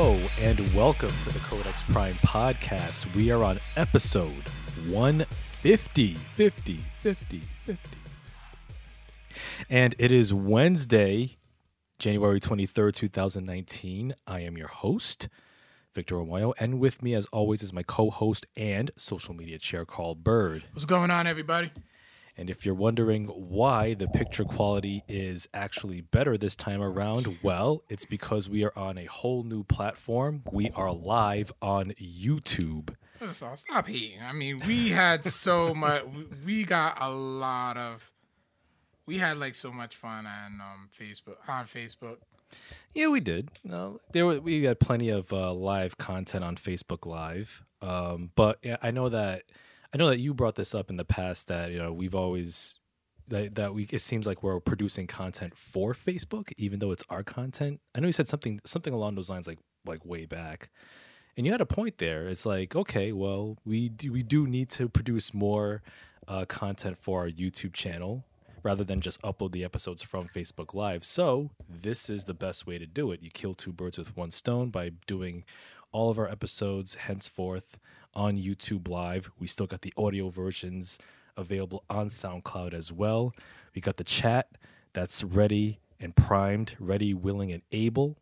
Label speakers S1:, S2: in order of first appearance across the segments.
S1: Hello and welcome to the Codex Prime podcast. We are on episode 150, 50, 50, 50. And it is Wednesday, January 23rd, 2019. I am your host, Victor Omayo, and with me, as always, is my co host and social media chair, Carl Bird.
S2: What's going on, everybody?
S1: And if you're wondering why the picture quality is actually better this time around, well, it's because we are on a whole new platform. We are live on YouTube.
S2: First of all, stop hating. I mean, we had so much. we- We got a lot of. We had like so much fun on um, Facebook. On Facebook,
S1: Yeah, we did. No, there were, we had plenty of uh, live content on Facebook Live. Um, but yeah, I know that I know that you brought this up in the past that you know we've always that, that we it seems like we're producing content for Facebook, even though it's our content. I know you said something something along those lines like like way back, and you had a point there. It's like okay, well we do, we do need to produce more uh, content for our YouTube channel rather than just upload the episodes from Facebook Live. So, this is the best way to do it. You kill two birds with one stone by doing all of our episodes henceforth on YouTube Live. We still got the audio versions available on SoundCloud as well. We got the chat that's ready and primed, ready, willing, and able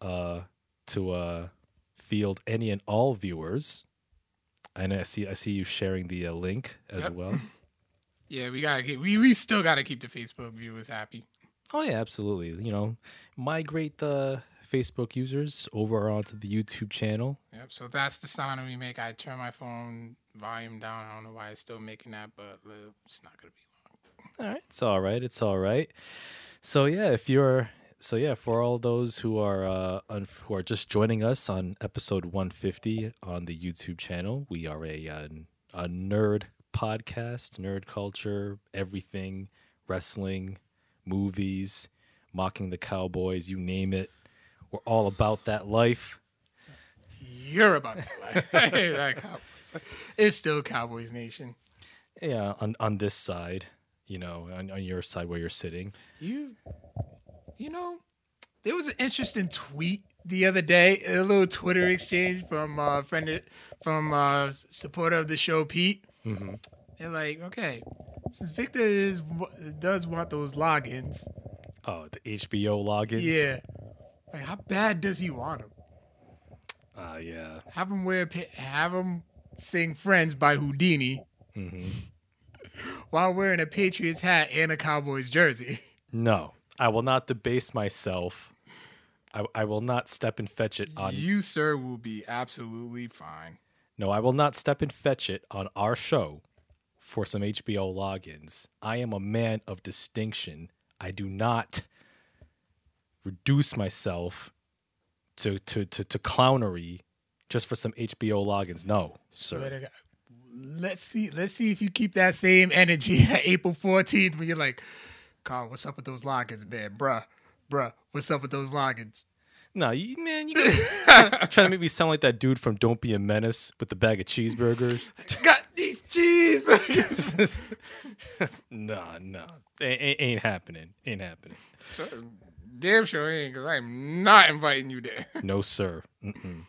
S1: uh, to uh, field any and all viewers. And I see I see you sharing the uh, link as
S2: Yep.
S1: well.
S2: yeah, we gotta keep. We we still gotta keep the Facebook viewers happy.
S1: Oh yeah, absolutely. You know, migrate the Facebook users over onto the YouTube channel.
S2: Yep. So that's the sound we make. I turn my phone volume down. I don't know why it's still making that, but it's not gonna be long.
S1: All right, it's all right. It's all right. So yeah, if you're so yeah, for all those who are uh, un- who are just joining us on episode 150 on the YouTube channel, we are a uh, a nerd podcast, nerd culture, everything, wrestling, movies, mocking the Cowboys, you name it. We're all about that life.
S2: You're about that life. that Cowboys. It's still Cowboys Nation.
S1: Yeah, on on this side, you know, on, on your side where you're sitting.
S2: You, you know, there was an interesting tweet the other day, a little Twitter exchange from uh, friend from uh, supporter of the show, Pete.
S1: Mm-hmm.
S2: They're like, okay, since Victor is does want those logins,
S1: Oh, the HBO logins.
S2: yeah, like how bad does he want them?
S1: Uh, yeah.
S2: Have him wear, have him sing "Friends" by Whodini
S1: Mm-hmm.
S2: while wearing a Patriots hat and a Cowboys jersey.
S1: No, I will not debase myself. I, I will not step and fetch it on.
S2: you, sir, will be absolutely fine.
S1: No, I will not step and fetch it on our show for some HBO logins. I am a man of distinction. I do not reduce myself to to to, to clownery just for some HBO logins. No, sir.
S2: Let's see. Let's see if you keep that same energy at April 14th when you're like, Carl, what's up with those logins, man? Bruh, bruh, what's up with those logins?
S1: No, you man, you trying to make me sound like that dude from Don't Be a Menace with the bag of cheeseburgers.
S2: Got these cheeseburgers.
S1: nah, nah, ain't- ain't happening. Ain't happening.
S2: Damn sure ain't, because I'm not inviting you there.
S1: No, sir. Mm-mm.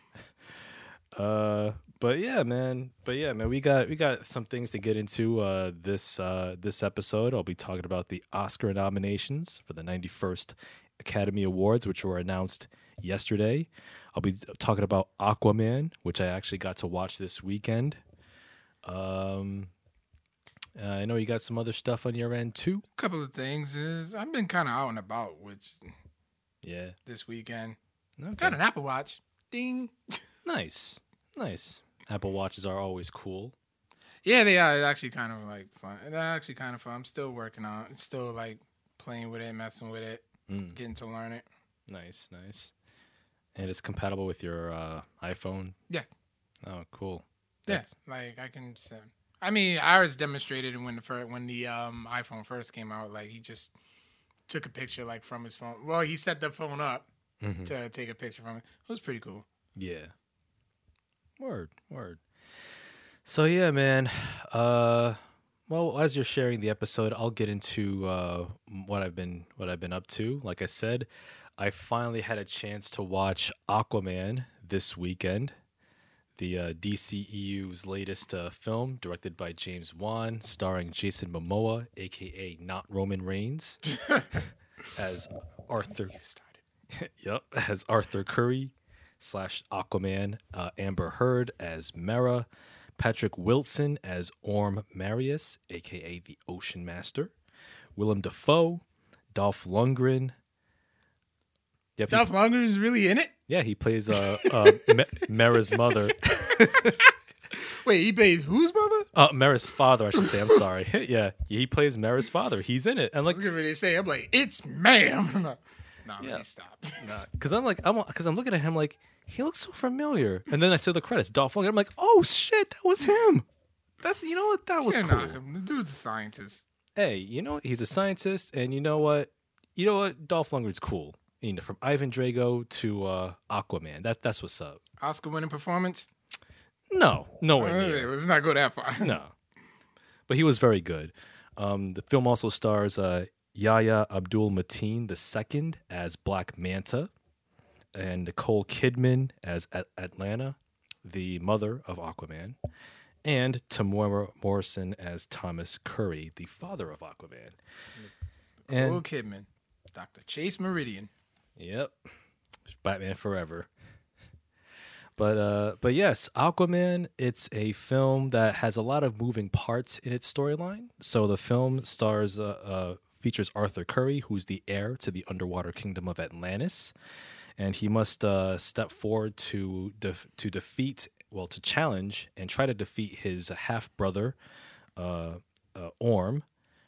S1: Uh, but yeah, man. But yeah, man. We got we got some things to get into uh, this uh, this episode. I'll be talking about the Oscar nominations for the 91st Academy Awards, which were announced yesterday. I'll be talking about Aquaman, which I actually got to watch this weekend. Um, uh, I know you got some other stuff on your end too.
S2: A couple of things is I've been kind of out and about, which
S1: Yeah.
S2: this weekend.
S1: Okay.
S2: Got an Apple Watch. Ding.
S1: Nice. Nice. Apple Watches are always cool.
S2: Yeah, they are It's actually kind of like fun. They're actually kind of fun. I'm still working on it. Still like playing with it, messing with it,
S1: Mm.
S2: getting to learn it.
S1: Nice, nice. And it's compatible with your uh, iPhone.
S2: Yeah.
S1: Oh, cool.
S2: Yeah, like I can. Send. I mean, Iris demonstrated when the first, when the um, iPhone first came out. Like he just took a picture like from his phone. Well, he set the phone up
S1: Mhm.
S2: to take a picture from it. It was pretty cool.
S1: Yeah. Word, word. So yeah, man. Uh, well, as you're sharing the episode, I'll get into uh, what I've been what I've been up to. Like I said, I finally had a chance to watch Aquaman this weekend, the uh, DCEU's latest uh, film, directed by James Wan, starring Jason Momoa, aka not Roman Reigns, as Arthur.
S2: You started.
S1: yep, as Arthur Curry slash Aquaman, uh, Amber Heard as Mera, Patrick Wilson as Orm Marius, aka the Ocean Master, Willem Dafoe, Dolph Lundgren. Yep,
S2: Dolph Lundgren is really in it.
S1: Yeah, he plays uh, uh, Me- Mera's mother,
S2: Wait, he plays whose mother?
S1: uh, Mera's father, I should say. I'm sorry. yeah, he plays Mera's father. He's in it, and
S2: I
S1: like,
S2: was getting ready to say, I'm like, it's ma'am. no, no
S1: Yeah.
S2: let stop.
S1: because I'm like, I'm because I'm looking at him like he looks so familiar, and then I see the credits, Dolph Lundgren. I'm like, oh shit, that was him. That's you know what that was
S2: Can't
S1: cool.
S2: knock him. The dude's a scientist.
S1: hey, you know what? he's a scientist, and you know what? You know what? Dolph Lundgren's cool. You know, from Ivan Drago to uh, Aquaman. That that's what's up.
S2: Oscar winning performance.
S1: No, nowhere
S2: Uh,
S1: near.
S2: let's not go that far.
S1: No, but he was very good. Um, the film also stars uh, Yahya Abdul Mateen II as Black Manta, and Nicole Kidman as At- Atlanna, the mother of Aquaman, and Temuera Morrison as Thomas Curry, the father of Aquaman.
S2: Nicole Kidman, Dr. Chase Meridian.
S1: Yep. Batman Forever. But uh but yes, Aquaman, it's a film that has a lot of moving parts in its storyline. So the film stars uh, uh features Arthur Curry, who's the heir to the underwater kingdom of Atlantis, and he must uh step forward to def- to defeat well to challenge and try to defeat his half brother uh, uh Orm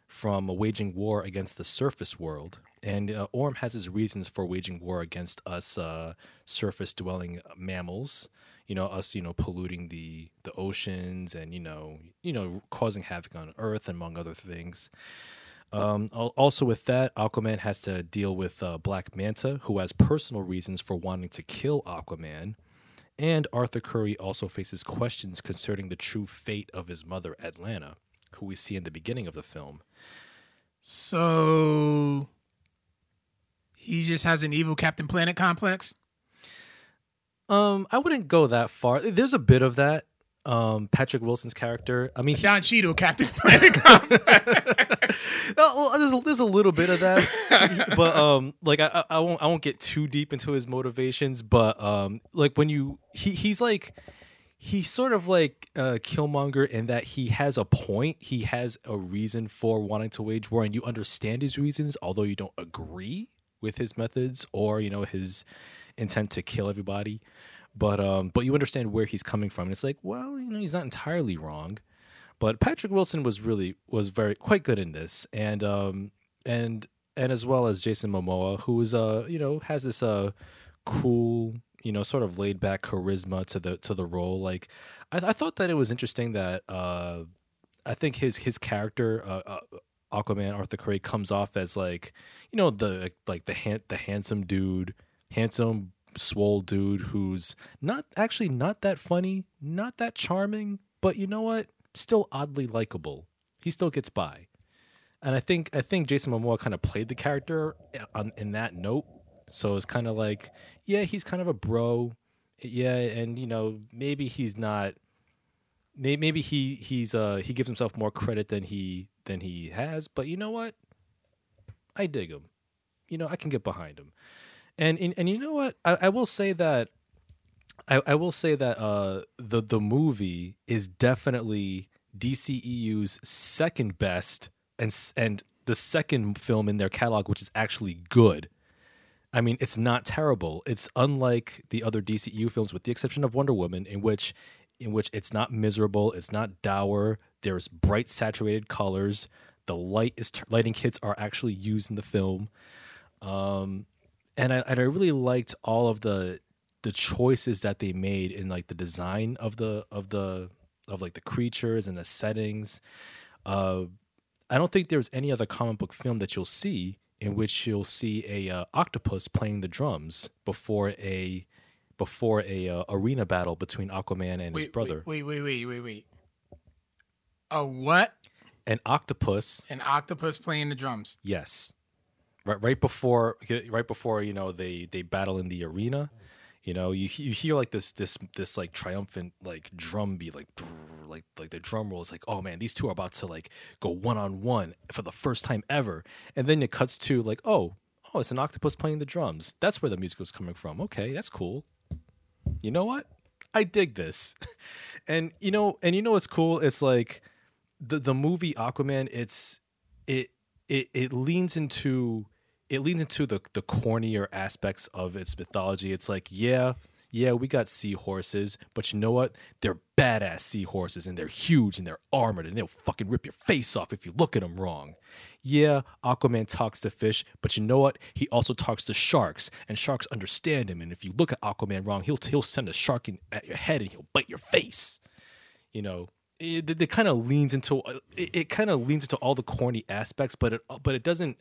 S1: from waging war against the surface world. And uh, Orm has his reasons for waging war against us uh, surface dwelling mammals. You know, us, you know, polluting the the oceans and you know, you know, causing havoc on Earth, among other things. Um, also, with that, Aquaman has to deal with uh, Black Manta, who has personal reasons for wanting to kill Aquaman. And Arthur Curry also faces questions concerning the true fate of his mother, Atlanna, who we see in the beginning of the film.
S2: So he just has an evil Captain Planet complex.
S1: Um, I wouldn't go that far. There's a bit of that. Um, Patrick Wilson's character. I mean, he,
S2: Don Cheadle Captain Planet
S1: there's a, there's a little bit of that, but um, like I, I I won't I won't get too deep into his motivations, but um, like when you he he's like he's sort of like uh, Killmonger in that he has a point, he has a reason for wanting to wage war, and you understand his reasons, although you don't agree with his methods or you know his intent to kill everybody. But um, but you understand where he's coming from. And it's like, well, you know, he's not entirely wrong. But Patrick Wilson was really was very quite good in this, and um, and and as well as Jason Momoa, who is uh, you know, has this uh, cool, you know, sort of laid back charisma to the to the role. Like, I, I thought that it was interesting that uh, I think his his character, uh, uh, Aquaman Arthur Curry, comes off as like, you know, the like the han- the handsome dude, handsome swole dude who's not actually not that funny, not that charming, but you know what? Still oddly likable. He still gets by. And I think I think Jason Momoa kind of played the character uh, on in that note. So it's kind of like, yeah, he's kind of a bro. Yeah, and you know, maybe he's not maybe he he's uh he gives himself more credit than he than he has, but you know what? I dig him. You know, I can get behind him. And and, and you know what? I, I will say that I, I will say that uh the the movie is definitely DCEU's second best and and the second film in their catalog which is actually good. I mean, it's not terrible. It's unlike the other DCEU films, with the exception of Wonder Woman, in which in which it's not miserable, it's not dour. There's bright, saturated colors. The light is lighting kits are actually used in the film, um, and I and I really liked all of the the choices that they made in like the design of the of the of like the creatures and the settings. Uh, I don't think there's any other comic book film that you'll see in which you'll see a uh, octopus playing the drums before a before a uh, arena battle between Aquaman and his brother.
S2: Wait, wait, wait, wait, wait. A what?
S1: An octopus,
S2: An octopus playing the drums.
S1: yes. right right before right before you know they they battle in the arena you know you you hear like this this this like triumphant like drum beat like like like the drum roll is like oh man these two are about to like go one on one for the first time ever and then it cuts to like oh oh it's an octopus playing the drums that's where the music was coming from okay that's cool you know what? I dig this. And you know and you know what's cool? It's like the the movie aquaman it's it it it leans into it leans into the the cornier aspects of its mythology. It's like yeah yeah we got seahorses but you know what? They're badass seahorses and they're huge and they're armored and they'll fucking rip your face off if you look at them wrong. Yeah aquaman talks to fish but you know what? He also talks to sharks and sharks understand him and if you look at aquaman wrong he'll he'll send a shark in at your head and he'll bite your face. You know it, it, kind of leans into it, it kind of leans into all the corny aspects but it but it doesn't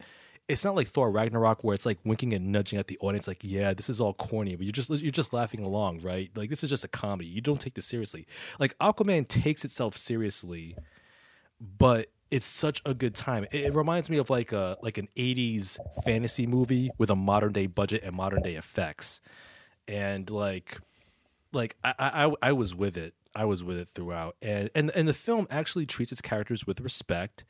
S1: it's not like Thor Ragnarok where it's like winking and nudging at the audience like yeah this is all corny but you're just you're just laughing along right? Like this is just a comedy. You don't take this seriously. Like Aquaman takes itself seriously but it's such a good time. It, it reminds me of like a like an 80s fantasy movie with a modern day budget and modern day effects. And like like I, I I was with it. I was with it throughout, and and and the film actually treats its characters with respect,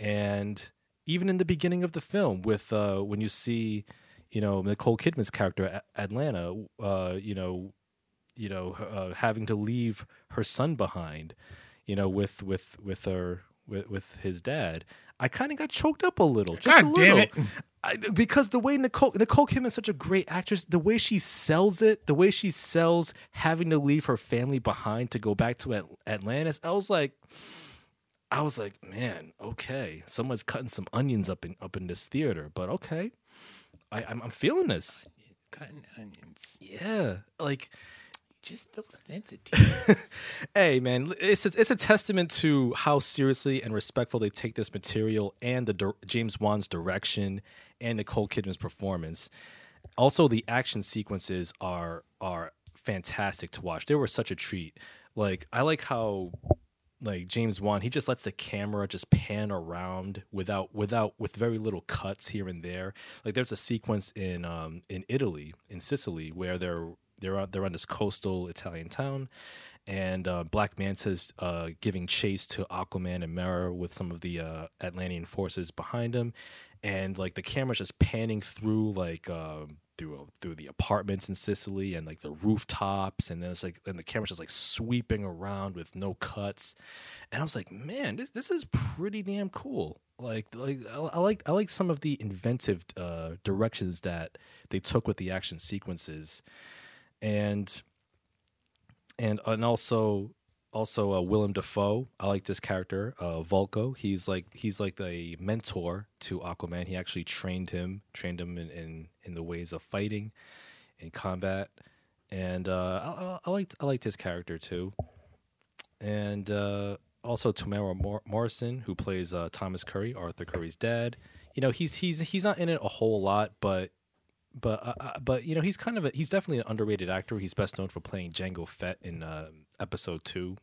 S1: and even in the beginning of the film, with uh, when you see, you know, Nicole Kidman's character Atlanna, uh, you know, you know, uh, having to leave her son behind, you know, with with with her with with his dad. I kind of got choked up a little. Just
S2: God
S1: a
S2: damn
S1: little.
S2: it.
S1: I, because the way Nicole Nicole Kidman is such a great actress, the way she sells it, the way she sells having to leave her family behind to go back to At- Atlantis, I was like, I was like, man, okay, someone's cutting some onions up in up in this theater, but okay, I, I'm, I'm feeling this.
S2: Cutting onions.
S1: Yeah, like
S2: Just so sensitive.
S1: hey man it's a, it's a testament to how seriously and respectful they take this material and the james wan's direction and nicole kidman's performance also the action sequences are are fantastic to watch they were such a treat like i like how like james wan he just lets the camera just pan around without without with very little cuts here and there. Like there's a sequence in um in italy in sicily where they're they're on, they're on this coastal Italian town, and uh, Black Manta's uh, giving chase to Aquaman and Mera with some of the uh, Atlantean forces behind him, and like the camera's just panning through like um, through through the apartments in Sicily and like the rooftops, and then it's like and the camera's just like sweeping around with no cuts, and I was like, man, this this is pretty damn cool. Like like I, I like I like some of the inventive uh, directions that they took with the action sequences. And and and also also uh, Willem Dafoe. I like this character, uh, Vulko. He's like he's like a mentor to Aquaman. He actually trained him, trained him in in, in the ways of fighting, in combat, and uh, I, I, I liked I liked his character too. And uh, also Temuera Mor- Morrison, who plays uh, Thomas Curry, Arthur Curry's dad. You know, he's he's he's not in it a whole lot, but but uh, uh, but you know he's kind of a, he's definitely an underrated actor. He's best known for playing Jango Fett in uh, episode two,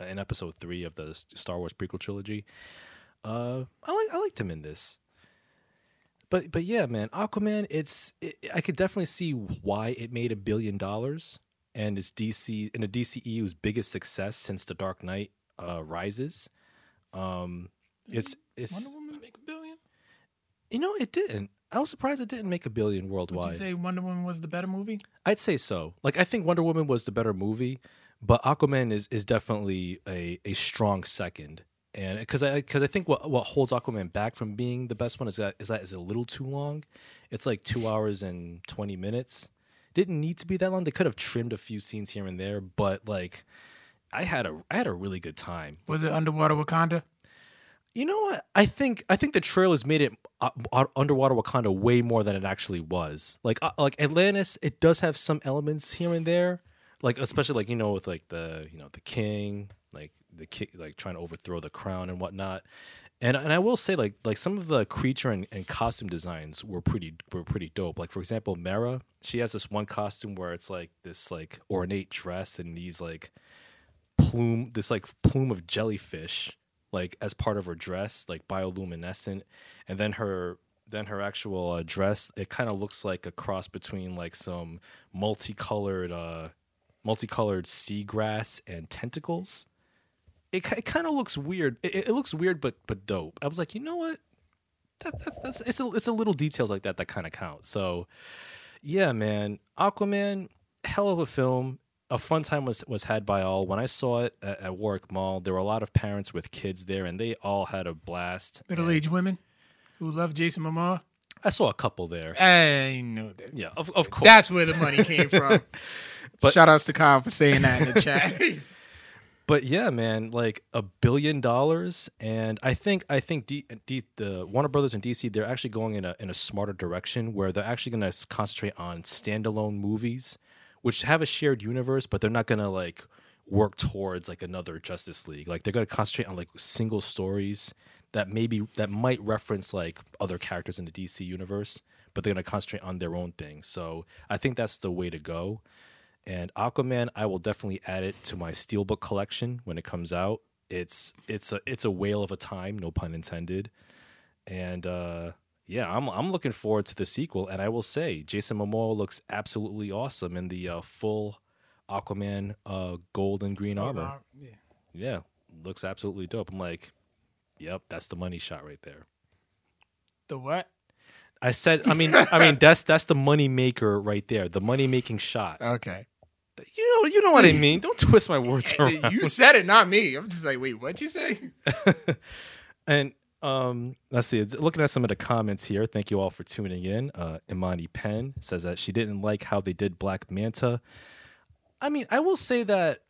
S1: uh, in episode three of the Star Wars prequel trilogy. Uh, I like I liked him in this. But but yeah, man, Aquaman. It's it, I could definitely see why it made a billion dollars, and it's DC and the DCEU's biggest success since The Dark Knight uh, Rises. Um, it's it's
S2: Wonder Woman make a billion?
S1: you know it didn't. I was surprised it didn't make a billion
S2: Would
S1: worldwide.
S2: you say Wonder Woman was the better movie?
S1: I'd say so. Like I think Wonder Woman was the better movie, but Aquaman is is definitely a a strong second. And because I because I think what what holds Aquaman back from being the best one is that is that it's a little too long. It's like two hours and twenty minutes. Didn't need to be that long. They could have trimmed a few scenes here and there, but like I had a I had a really good time.
S2: Was it Underwater Wakanda?
S1: You know what? I think I think the trailers made it uh, uh, underwater Wakanda way more than it actually was. Like uh, like Atlantis, it does have some elements here and there, like especially like you know with like the you know the king, like the king, like trying to overthrow the crown and whatnot. And and I will say like like some of the creature and, and costume designs were pretty were pretty dope. Like for example, Mera, she has this one costume where it's like this like ornate dress and these like plume this like plume of jellyfish like as part of her dress like bioluminescent and then her then her actual uh, dress. It kind of looks like a cross between like some multicolored, uh, multicolored seagrass and tentacles. It, it kind of looks weird. It, it looks weird, but but dope. I was like, you know what? That, that's that's it's a it's a little details like that that kind of count. So, yeah, man, Aquaman, hell of a film. A fun time was was had by all. When I saw it at, at Warwick Mall, there were a lot of parents with kids there, and they all had a blast.
S2: Middle aged women who love Jason Momoa.
S1: I saw a couple there.
S2: I know that.
S1: Yeah, of, of course.
S2: That's where the money came from.
S1: But-
S2: Shout outs to Kyle for saying that in the chat.
S1: But yeah, man, like a billion dollars, and I think I think D, D, the Warner Brothers and DC they're actually going in a in a smarter direction where they're actually going to concentrate on standalone movies, which have a shared universe, but they're not going to like work towards like another Justice League. Like they're going to concentrate on like single stories that maybe that might reference like other characters in the DC universe, but they're going to concentrate on their own thing. So I think that's the way to go. And Aquaman, I will definitely add it to my steelbook collection when it comes out. It's it's a it's a whale of a time, no pun intended. And uh, yeah, I'm I'm looking forward to the sequel. And I will say, Jason Momoa looks absolutely awesome in the uh, full Aquaman uh, gold and green armor.
S2: Yeah.
S1: Yeah, looks absolutely dope. I'm like, yep, that's the money shot right there.
S2: The what?
S1: I said, I mean, I mean, that's that's the money maker right there, the money making shot.
S2: Okay.
S1: You know, you know what I mean. Don't twist my words around.
S2: You said it, not me. I'm just like, wait, what'd you say?
S1: And um, let's see. Looking at some of the comments here, thank you all for tuning in. Uh, Imani Penn says that she didn't like how they did Black Manta. I mean, I will say that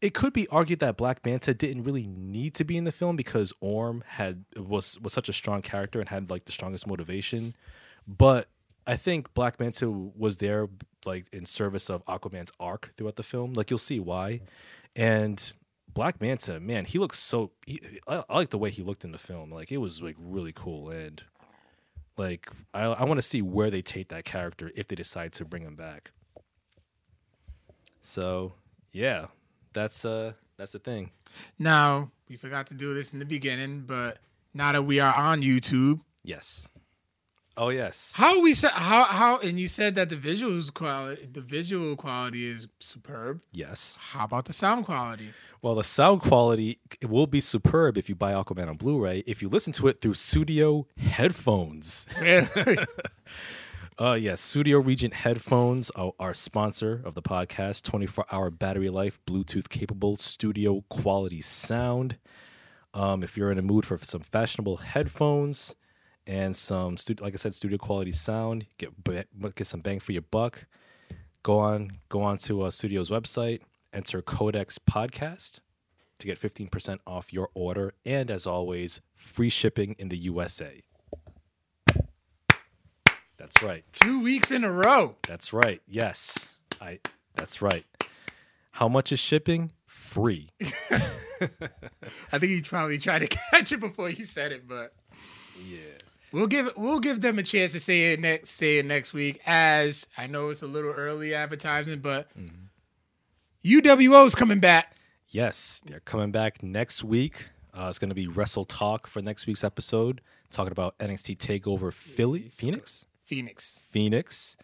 S1: it could be argued that Black Manta didn't really need to be in the film because Orm had was was such a strong character and had like the strongest motivation. But I think Black Manta was there like in service of Aquaman's arc throughout the film. Like you'll see why. And Black Manta, man, he looks so. He, I, I like the way he looked in the film. Like it was like really cool, and like I, I want to see where they take that character if they decide to bring him back. So yeah, that's uh that's the thing.
S2: Now, we forgot to do this in the beginning, but now that we are on YouTube,
S1: Yes. Oh yes.
S2: how we said how how and you said that the visuals quality the visual quality is superb.
S1: Yes.
S2: How about the sound quality?
S1: Well, the sound quality it will be superb if you buy Aquaman on Blu-ray. If you listen to it through Studio headphones.
S2: Really?
S1: Uh, yes, Studio Regent headphones are our sponsor of the podcast. 24 hour battery life, Bluetooth capable, studio quality sound. Um, if you're in a mood for some fashionable headphones and some, stu- like I said, studio quality sound, get get some bang for your buck. Go on, go on to uh, Studio's website, enter Codex Podcast to get 15% off your order, and as always, free shipping in the USA. That's right.
S2: Two weeks in a row.
S1: That's right. Yes. I that's right. How much is shipping? Free.
S2: I think he probably tried to catch it before you said it, but
S1: Yeah.
S2: we'll give we'll give them a chance to say it next say it next week. As I know it's a little early advertising, but UWO is coming back.
S1: Yes, they're coming back next week. Uh, it's going to be Wrestle Talk for next week's episode, talking about NXT Takeover Philly. Phoenix,
S2: Phoenix.
S1: Phoenix.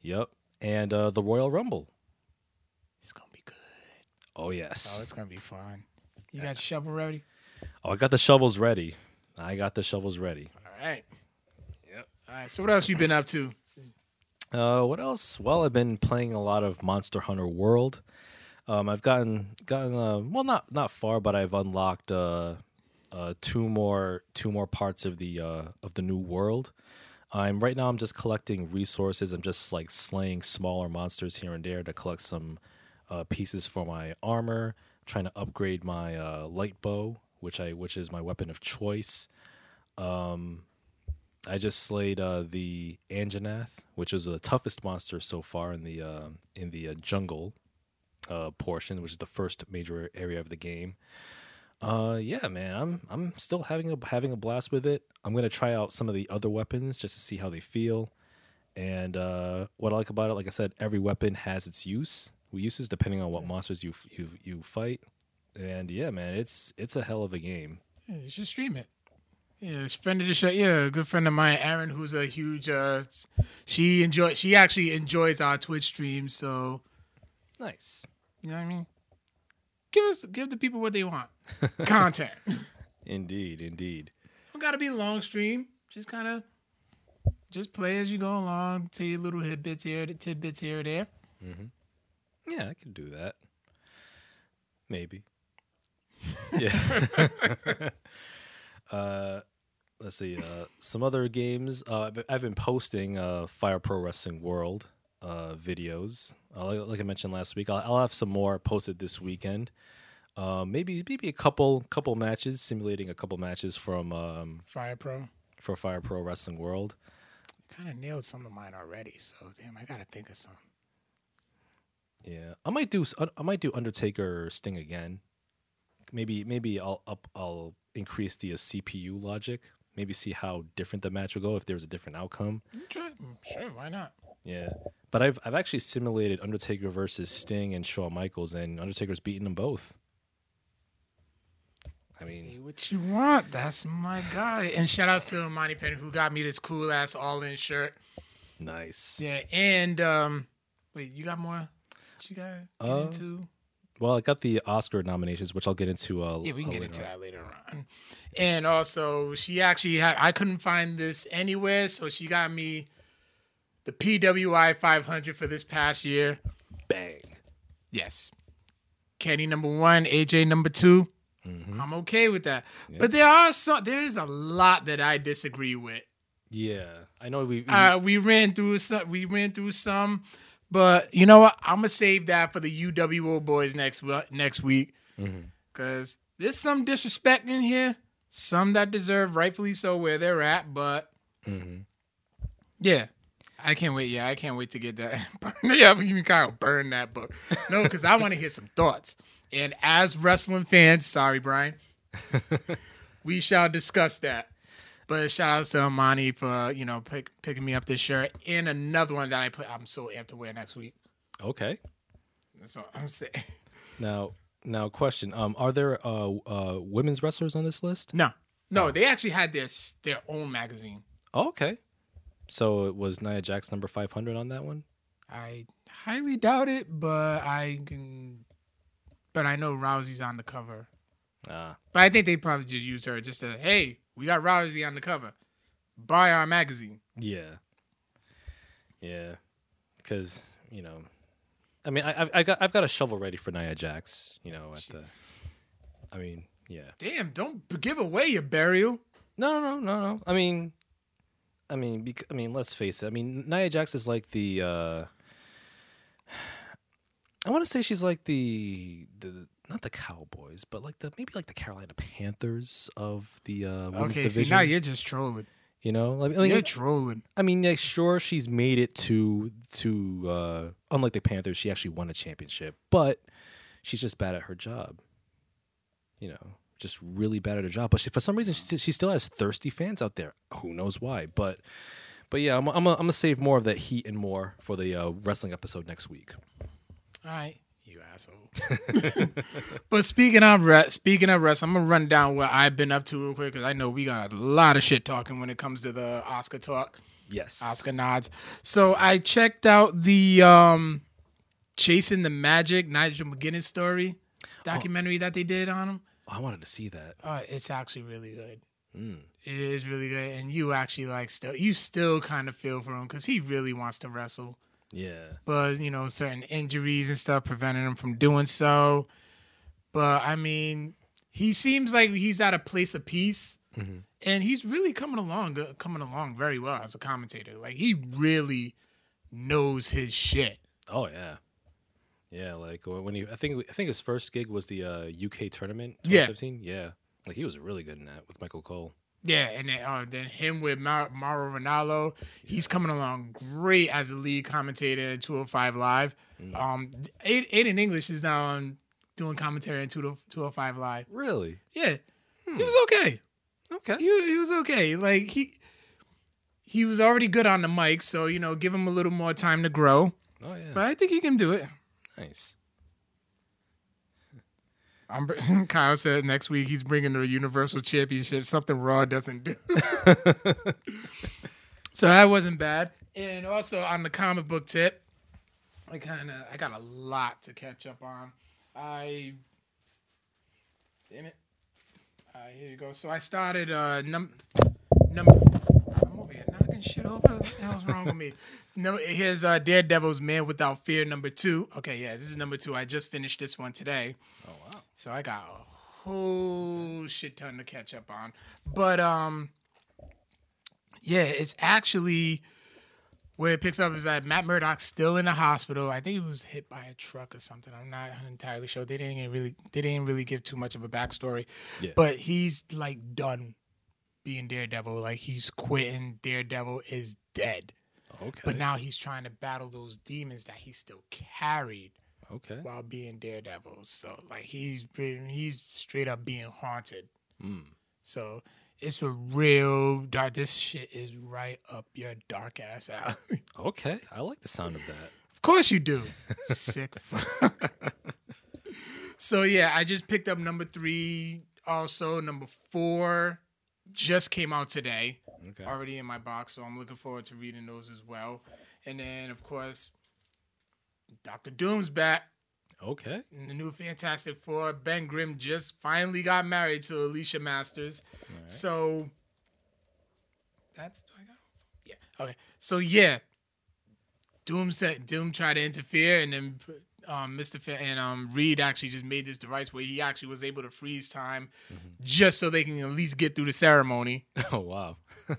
S1: Yep, and uh, the Royal Rumble.
S2: It's gonna be good.
S1: Oh yes.
S2: Oh, it's gonna be fun. You got your shovel ready?
S1: Oh, I got the shovels ready. I got the shovels ready.
S2: All right.
S1: Yep.
S2: All right. So what else you been up to?
S1: Uh, what else? Well, I've been playing a lot of Monster Hunter World. Um, I've gotten gotten uh, well, not not far, but I've unlocked uh, uh, two more two more parts of the uh, of the new world. I'm right now. I'm just collecting resources. I'm just like slaying smaller monsters here and there to collect some uh, pieces for my armor. trying to upgrade my uh, light bow, which I which is my weapon of choice. Um, I just slayed uh, the Anjanath, which is the toughest monster so far in the uh, in the uh, jungle uh, portion, which is the first major area of the game. Uh, yeah, man, I'm I'm still having a having a blast with it. I'm gonna try out some of the other weapons just to see how they feel. And uh, what I like about it, like I said, every weapon has its use uses depending on what monsters you you you fight. And yeah, man, it's it's a hell of a game.
S2: Yeah, you should stream it. Yeah, it's friend of the show. Yeah, a good friend of mine, Aaron, who's a huge. uh She enjoy. She actually enjoys our Twitch streams. So
S1: Nice.
S2: you know what I mean. Give us, give the people what they want. Content.
S1: Indeed, indeed.
S2: Don't gotta be a long stream. Just kind of, just play as you go along. Tell you little tidbits here, tidbits here or there. Mm-hmm.
S1: Yeah, I could do that. Maybe. Yeah. uh, let's see. Uh, some other games. Uh, I've- been posting uh, Fire Pro Wrestling World uh, videos. Uh, like, like I mentioned last week, I'll, I'll have some more posted this weekend. Uh, maybe maybe a couple couple matches, simulating a couple matches from um,
S2: Fire Pro.
S1: for Fire Pro Wrestling World.
S2: Kind of nailed some of mine already. So damn, I gotta think of some.
S1: Yeah, I might do. I might do Undertaker or Sting again. Maybe maybe I'll up. I'll increase the uh, CPU logic. Maybe see how different the match will go if there's a different outcome.
S2: Sure, sure, why not?
S1: Yeah, but I've I've actually simulated Undertaker versus Sting and Shawn Michaels, and Undertaker's beaten them both. I mean,
S2: Say what you want. That's my guy. And shout outs to Imani Penn who got me this cool ass all in shirt.
S1: nice.
S2: Yeah, and um, wait, you got more? What you got get
S1: Uh,
S2: into?
S1: Well, I got the Oscar nominations, which I'll get into. Uh,
S2: Yeah, we can
S1: uh,
S2: get into
S1: on.
S2: that later on. And also, she actually had. I couldn't find this anywhere, so she got me the PWI 500 for this past year.
S1: Bang.
S2: Yes. Kenny number one, AJ number 2
S1: Mm-hmm.
S2: I'm okay with that. But there are some. There is a lot that I disagree with.
S1: Yeah, I know we. we
S2: Uh, we ran through some. We ran through some, but you know what? I'm gonna save that for the UWO boys next next week because there's some disrespect in here. Some that deserve rightfully so where they're at, but
S1: Mhm.
S2: yeah, I can't wait. Yeah, I can't wait to get that. yeah, we can kind of burn that book. No, because I want to hear some thoughts. And as wrestling fans, sorry, Brian, we shall discuss that. But shout out to Imani for you know pick, picking me up this shirt and another one that I put. I'm so amped to wear next week.
S1: okay.
S2: That's what I'm saying.
S1: Now, now, question: Um, are there uh, uh women's wrestlers on this list?
S2: No, no, they actually had their their own magazine.
S1: Oh, okay. So it was Nia Jax number five hundred on that one.
S2: I highly doubt it, but I can. But I know Rousey's on the cover.
S1: Ah,
S2: But I think they probably just used her just to, hey, we got Rousey on the cover. Buy our magazine.
S1: yeah, yeah. Because you know, I mean, I, I've I got I've got a shovel ready for Nia Jax. You know, at the. I mean, yeah.
S2: Damn, don't give away your burial.
S1: No, no, no, no, no. I mean, I mean, bec- I mean, let's face it. I mean, Nia Jax is like the. uh I want to say she's like the the not the Cowboys, but like the maybe like the Carolina Panthers of the uh, women's
S2: Okay,
S1: division.
S2: see, now you're just trolling.
S1: you know, like, like,
S2: You're trolling.
S1: I mean, like, sure, she's made it to to uh unlike the Panthers, she actually won a championship, but she's just bad at her job. You know, just really bad at her job. But she, for some reason, she, she still has thirsty fans out there. Who knows why? But but yeah, I'm I'm gonna- I'm gonna save more of that heat and more for the uh, wrestling episode next week.
S2: All right, you asshole. but speaking of re- speaking of rest, I'm gonna run down what I've been up to real quick because I know we got a lot of shit talking when it comes to the Oscar talk,
S1: Yes,
S2: Oscar nods. So I checked out the um, Chasing the Magic Nigel McGuinness story documentary that they did on him.
S1: I wanted to see that.
S2: Uh, it's actually really good.
S1: Mm.
S2: It is really good, and you actually like still you still kind of feel for him because he really wants to wrestle,
S1: Yeah,
S2: but you know certain injuries and stuff prevented him from doing so. But I mean, he seems like he's at a place of peace,
S1: Mhm.
S2: and he's really coming along, uh, coming along very well as a commentator. Like he really knows his shit.
S1: Oh yeah, yeah. Like when he, I think I think his first gig was the uh, UK tournament,
S2: Yeah.
S1: 2015. Yeah, like he was really good in that with Michael Cole.
S2: Yeah, and then, uh, then him with Mar- Mauro Ranallo, he's coming along great as a lead commentator in 205 Live. Um, Aiden English is now on doing commentary in 20- 205 Live.
S1: Really?
S2: Yeah, he was okay.
S1: Okay.
S2: He, he was okay. Like he he was already good on the mic, so you know, give him a little more time to grow.
S1: Oh yeah.
S2: But I think he can do it.
S1: nice.
S2: I'm, Kyle said next week he's bringing the Universal Championship, something Raw doesn't do. so that wasn't bad. And also on the comic book tip, I kind of I got a lot to catch up on. I damn it. Uh, here you go. So I started uh num number. I'm over here knocking shit over. What the hell's wrong with me? No, here's uh Daredevil's Man Without Fear number two. Okay, yeah, this is number two. I just finished this one today.
S1: Oh wow.
S2: So I got a whole shit ton to catch up on. But um yeah, it's actually where it picks up is that Matt Murdock's still in the hospital. I think he was hit by a truck or something. I'm not entirely sure. They didn't really they didn't really give too much of a backstory.
S1: Yeah.
S2: But he's like done being Daredevil. Like he's quitting. Daredevil is dead.
S1: Okay.
S2: But now he's trying to battle those demons that he still carried
S1: okay.
S2: while being Daredevil. So like he's been he's straight up being haunted.
S1: Mm.
S2: So it's a real dark. This shit is right up your dark ass alley.
S1: Okay. I like the sound of that.
S2: of course you do. Sick. so yeah, I just picked up number three. Also number four just came out today.
S1: Okay.
S2: Already in my box, so I'm looking forward to reading those as well. And then of course, Doctor Doom's back.
S1: Okay.
S2: in the new Fantastic Four. Ben Grimm just finally got married to Alicia Masters.
S1: right.
S2: So that's do I got? Yeah. Okay. So yeah, Doom said Doom tried to interfere, and then um, Mr. Fa- and um, Reed actually just made this device where he actually was able to freeze time, just so they can at least get through the ceremony.
S1: Oh wow.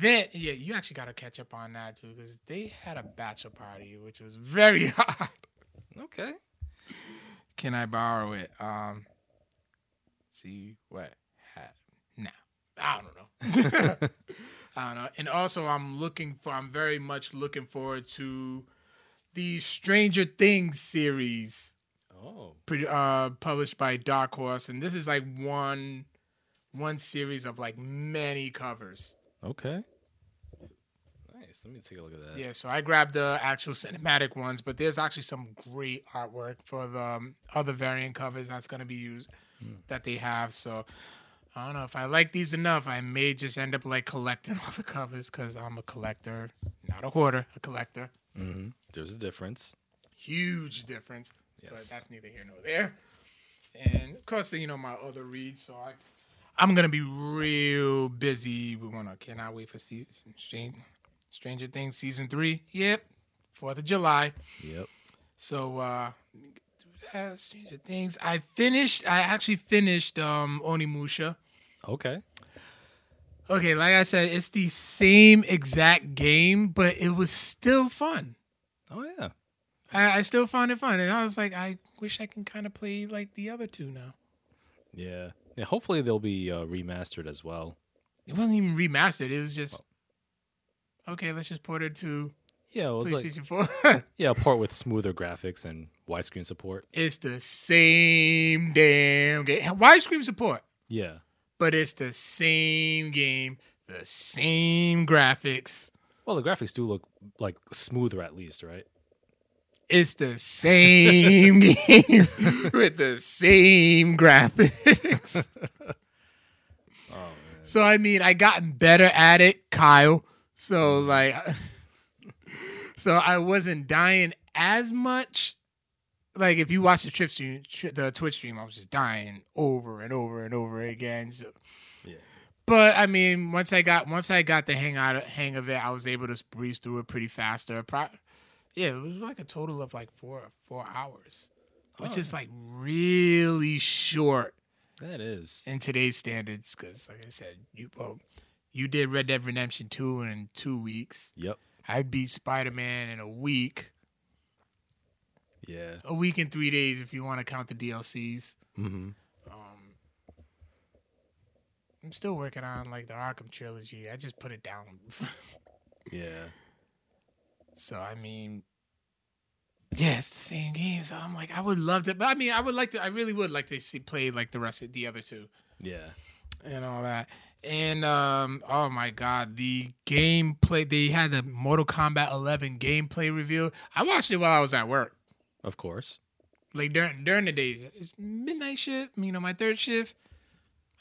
S2: Then yeah, you actually got to catch up on that too because they had a bachelor party, which was very hot.
S1: Okay.
S2: Can I borrow it? Um, see what happened. No, I don't know. I don't know. And also, I'm looking for. I'm very much looking forward to the Stranger Things series,
S1: Oh.
S2: pretty, uh, published by Dark Horse, and this is like one, one series of like many covers.
S1: Okay. Nice. Let me take a look at that.
S2: Yeah, so I grabbed the actual cinematic ones, but there's actually some great artwork for the um, other variant covers that's going to be used that they have. So I don't know if I like these enough. I may just end up like collecting all the covers because I'm a collector, not a hoarder, a collector.
S1: hmm There's a difference.
S2: Huge difference, but
S1: Yes.
S2: that's neither here nor there. And of course, you know my other reads, so I. I'm gonna be real busy. We wanna cannot wait for season Stranger, Stranger Things season three. Yep, Fourth of July.
S1: Yep.
S2: So uh that. Stranger Things. I finished I actually finished um Onimusha.
S1: Okay.
S2: Okay, like I said, it's the same exact game, but it was still fun.
S1: Oh yeah.
S2: I, I still found it fun. And I was like, I wish I can kind of play like the other two now.
S1: Yeah. Yeah. Hopefully they'll be uh, remastered as well.
S2: It wasn't even remastered. It was just okay, let's just port it to
S1: Yeah. It was like
S2: PlayStation 4.
S1: yeah, a port with smoother graphics and widescreen support.
S2: it's the same damn game. Widescreen support.
S1: Yeah.
S2: but it's the same game, the same graphics.
S1: Well, the graphics do look like smoother at least, right?
S2: It's the same game with the same graphics.
S1: Oh man.
S2: So I mean, I gotten better at it, Kyle. So mm. like, so I wasn't dying as much. Like if you watch the trip stream, the Twitch stream, I was just dying over and over and over again. So,
S1: Yeah.
S2: but I mean, once I got once I got the hang out hang of it, I was able to breeze through it pretty faster. Pro- yeah, it was like a total of like four four hours, which
S1: Oh.
S2: is like really short
S1: That is.
S2: in today's standards. Because like I said, you well, you did Red Dead Redemption two in two weeks.
S1: Yep.
S2: I beat Spider Man in a week,
S1: Yeah.
S2: a week and three days if you want to count the DLCs.
S1: hmm
S2: Um, I'm still working on like the Arkham trilogy. I just put it down.
S1: Yeah.
S2: So I mean, yeah, it's the same game. So I'm like, I would love to, but I mean, I would like to. I really would like to see play like the rest of the other two
S1: Yeah.
S2: and all that. And um, oh my god, the gameplay. They had the Mortal Kombat 11 gameplay review. I watched it while I was at work.
S1: Of course.
S2: Like during during the day, it's midnight shift. You know, my third shift,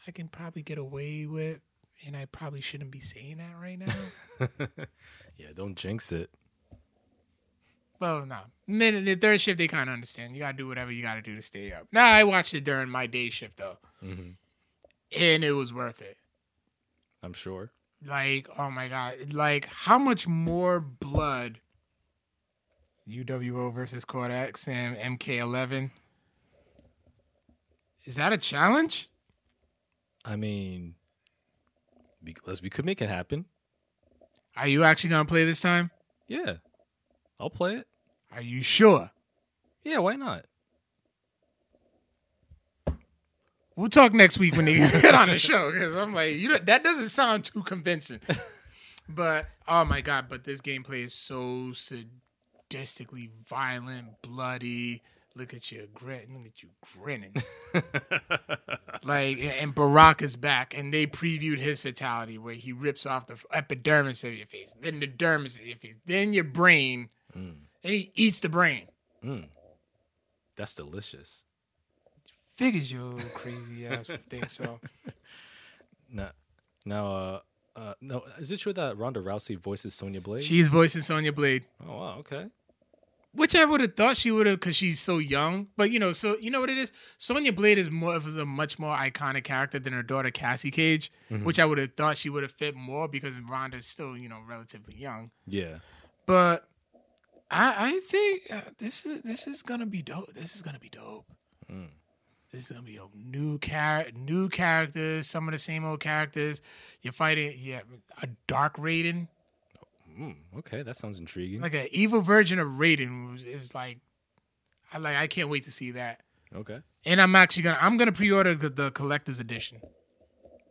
S2: I can probably get away with, and I probably shouldn't be saying that right now.
S1: Yeah, don't jinx it.
S2: Well, no, mid the third shift they kind of understand. You gotta do whatever you gotta do to stay up. Nah, I watched it during my day shift though,
S1: hmm
S2: and it was worth it.
S1: I'm sure.
S2: Like, oh my god, like how much more blood UWO versus Cortex and MK11 is that a challenge?
S1: I mean, because we could make it happen.
S2: Are you actually gonna play this time?
S1: Yeah, I'll play it.
S2: Are you sure?
S1: Yeah, why not?
S2: We'll talk next week when they get on the show because I'm like, you know, that doesn't sound too convincing. but oh my god, but this gameplay is so sadistically violent, bloody. Look at you grin. Look at you grinning. like, and Baraka is back, and they previewed his fatality where he rips off the epidermis of your face, then the dermis of your face, then your brain,
S1: Mm,
S2: he eats the brain.
S1: mm. That's delicious.
S2: Figures your crazy ass would think so.
S1: No, now, uh, uh, no, is it true that Ronda Rousey voices Sonya Blade?
S2: She's voicing Sonya Blade.
S1: oh wow, okay.
S2: Which I would have thought she would have, because she's so young. But you know, so you know what it is. Sonya Blade is more of a much more iconic character than her daughter Cassie Cage,
S1: Mhm.
S2: which I would have thought she would have fit more because Ronda's still you know relatively young.
S1: Yeah,
S2: But I I think uh, this is this is gonna be dope. This is gonna be dope.
S1: Mm.
S2: This is gonna be a new char- new characters, some of the same old characters. You're fighting, yeah, a dark Raiden,
S1: mm, okay, that sounds intriguing.
S2: like an evil version of Raiden is like, I like. I can't wait to see that.
S1: okay,
S2: And I'm actually gonna I'm gonna pre-order the, the collector's edition,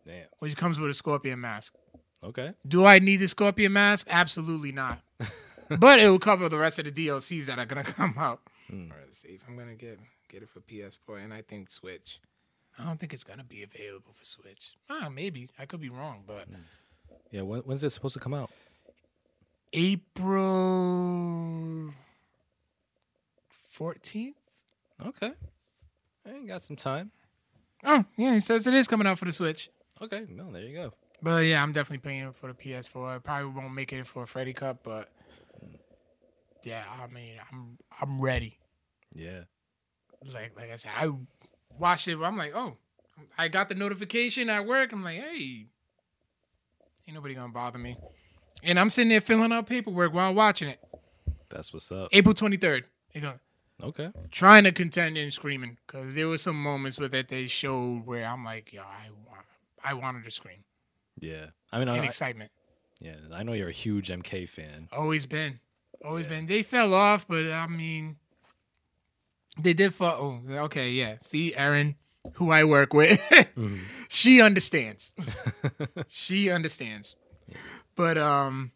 S1: damn.
S2: which comes with a scorpion mask.
S1: Okay,
S2: Do I need the scorpion mask? Absolutely not. But it will cover the rest of the DLCs that are gonna come out.
S1: Hmm.
S2: All right, let's see if I'm gonna get get it for PS4 and I think Switch. I don't think it's gonna be available for Switch. Ah, maybe I could be wrong, but
S1: yeah. When, when's it supposed to come out?
S2: April fourteenth.
S1: Okay, I ain't got some time.
S2: Oh yeah, he says it is coming out for the Switch.
S1: Okay, no, there you go.
S2: But yeah, I'm definitely paying for the PS4. I probably won't make it for a Freddy Cup, but yeah, I mean, I'm I'm ready.
S1: Yeah,
S2: Like like I said, I watched it. I'm like, oh, I got the notification at work. I'm like, hey, ain't nobody gonna bother me. And I'm sitting there filling out paperwork while watching it.
S1: that's what's up.
S2: April 23rd. They go
S1: Okay,
S2: trying to contend and screaming because there was some moments with it they showed where I'm like, yo, I want, I wanted to scream
S1: yeah. I mean,
S2: in
S1: I,
S2: excitement.
S1: yeah, I know you're a huge MK fan.
S2: Always been. Always
S1: Yeah.
S2: been. They fell off, but I mean, they did fall. Oh, okay, yeah. See, Erin, who I work with,
S1: Mhm.
S2: she understands. she understands. But um,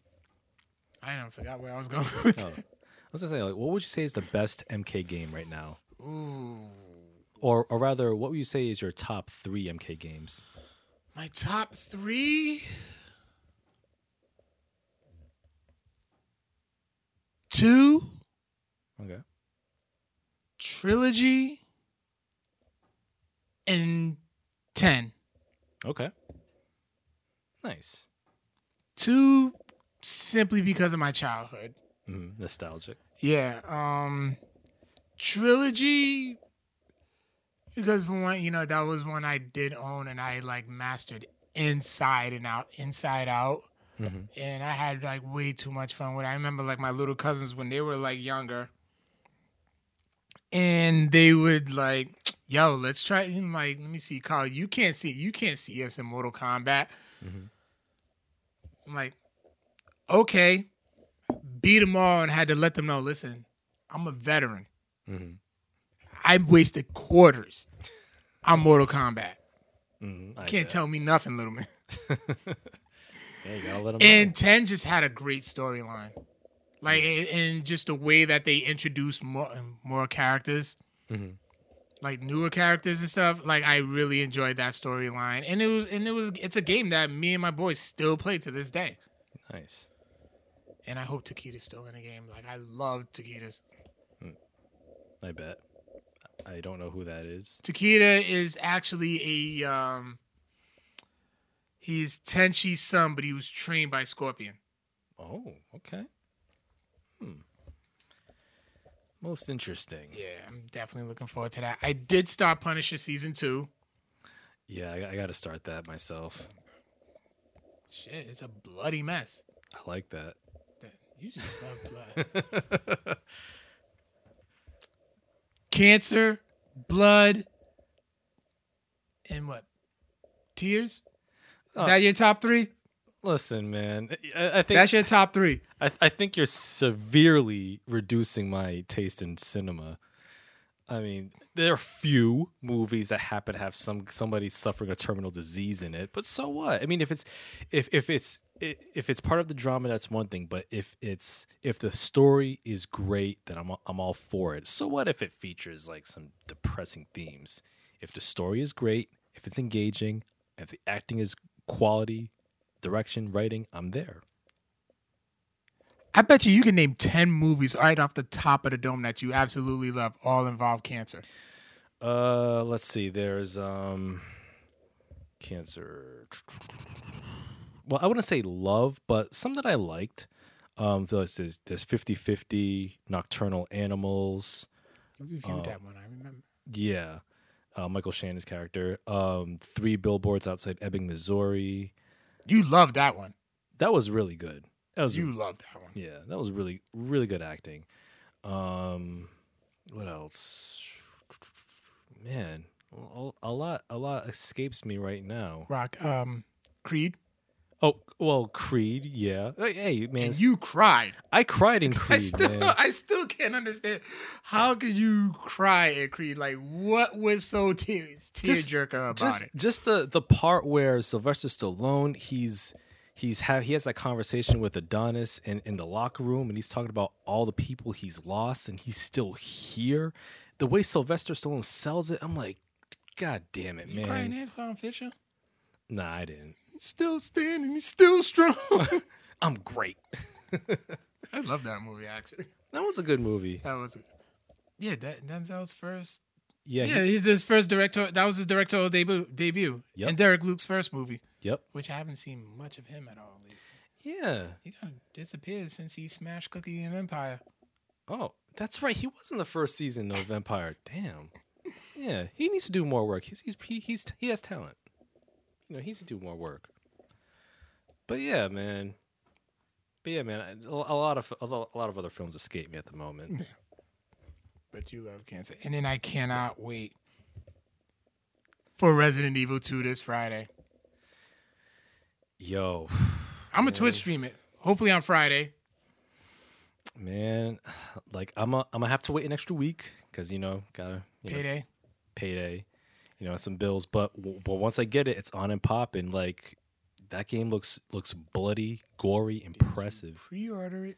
S2: I don't forgot where I was going with.
S1: Oh, I was gonna say, like, what would you say is the best MK game right now,
S2: Ooh,
S1: or or rather, what would you say is your top three MK games?
S2: my top three. Two
S1: Okay,
S2: trilogy and ten.
S1: okay, nice,
S2: Two simply because of my childhood.
S1: hmm nostalgic.
S2: Yeah. Um trilogy because one, you know, that was one I did own and I like mastered inside and out, inside out.
S1: Hmm
S2: And I had like way too much fun with it. I remember like my little cousins when they were like younger. And they would like, yo, let's try and like, let me see, Carl, you can't see you can't see us in Mortal Kombat.
S1: Mhm.
S2: I'm like, okay. Beat them all and had to let them know, listen, I'm a veteran.
S1: hmm
S2: I wasted quarters on Mortal Kombat.
S1: I
S2: Can't
S1: bet.
S2: tell me nothing, little man.
S1: Yeah, you gotta let 'em
S2: And. 10 just had a great storyline. Like, and and just the way that they introduced more, more characters,
S1: Mhm.
S2: like newer characters and stuff. Like, I really enjoyed that storyline. And it was, and it was, it's a game that me and my boys still play to this day.
S1: Nice.
S2: And I hope Takeda's still in the game. Like, I love Takeda's.
S1: I bet. I don't know who that is.
S2: Takeda is actually a um he's Kenshi's son, but he was trained by Scorpion.
S1: Oh, okay. Hmm. Most interesting.
S2: Yeah, I'm definitely looking forward to that. I did start Punisher season two.
S1: Yeah, I, I got to start that myself.
S2: Shit, it's a bloody mess.
S1: I like that.
S2: You just love blood. Cancer, blood, and what? Tears? Is
S1: Uh,
S2: that your top three?
S1: Listen, man, I, I think
S2: That's your top three.
S1: I, I think you're severely reducing my taste in cinema. I mean, there are few movies that happen to have some somebody suffering a terminal disease in it, but so what? I mean, if it's if if it's if it's part of the drama, that's one thing. But if it's if the story is great, then I'm I'm all for it. So what if it features like some depressing themes? If the story is great, if it's engaging, if the acting is quality, direction, writing, I'm there.
S2: I bet you you can name 10 movies right off the top of the dome that you absolutely love, all involve cancer.
S1: Uh, let's see. There's um, cancer. Well, I wouldn't say love, but some that I liked. Um, there's there's, there's 50-50, Nocturnal Animals.
S2: You reviewed
S1: Oh.
S2: that one, I remember.
S1: Yeah, uh, Michael Shannon's character. Um, Three Billboards Outside Ebbing, Missouri.
S2: You love that one.
S1: That was really good. That was
S2: You love that one.
S1: Yeah, that was really really good acting. Um, what else? Man, a, a lot a lot escapes me right now.
S2: Rock, um, Creed.
S1: Oh well, Creed. Yeah. Hey, man,
S2: And you cried.
S1: I cried in Creed.
S2: I still,
S1: man.
S2: I still can't understand how could you cry in Creed? Like, what was so tear tearjerker about
S1: just
S2: it?
S1: just the the part where Sylvester Stallone he's he's have he has that conversation with Adonis in in the locker room and he's talking about all the people he's lost and he's still here. The way Sylvester Stallone sells it, I'm like, God damn it,
S2: You crying
S1: man.
S2: Antwone Fisher?
S1: Nah, I didn't.
S2: He's still standing. He's still strong.
S1: I'm great.
S2: I love that movie. Actually,
S1: That was a good movie.
S2: that was. Yeah, that Denzel's first.
S1: Yeah.
S2: Yeah,
S1: he-
S2: he's his first director. That was his directorial debut. Debut.
S1: Yep.
S2: And Derek Luke's first movie,
S1: yep.
S2: which I haven't seen much of him at all. lately.
S1: Yeah.
S2: He kind of disappeared since he smashed Cookie and Empire.
S1: Oh, that's right. He was in the first season of Empire. Damn. Yeah, he needs to do more work. He's he's he, he's he has talent. You know, he needs to do more work. But yeah, man. But yeah, man. A lot of a lot of other films escape me at the moment.
S2: But you love cancer. And then I cannot wait for Resident Evil 2 this Friday.
S1: Yo,
S2: I'm to Twitch stream it. Hopefully on Friday.
S1: man, like I'm a, I'm gonna have to wait an extra week because you know gotta you know,
S2: Payday.
S1: You know, some bills. But but once I get it, it's on and pop, and like that game looks looks bloody, gory, impressive.
S2: Pre-order it.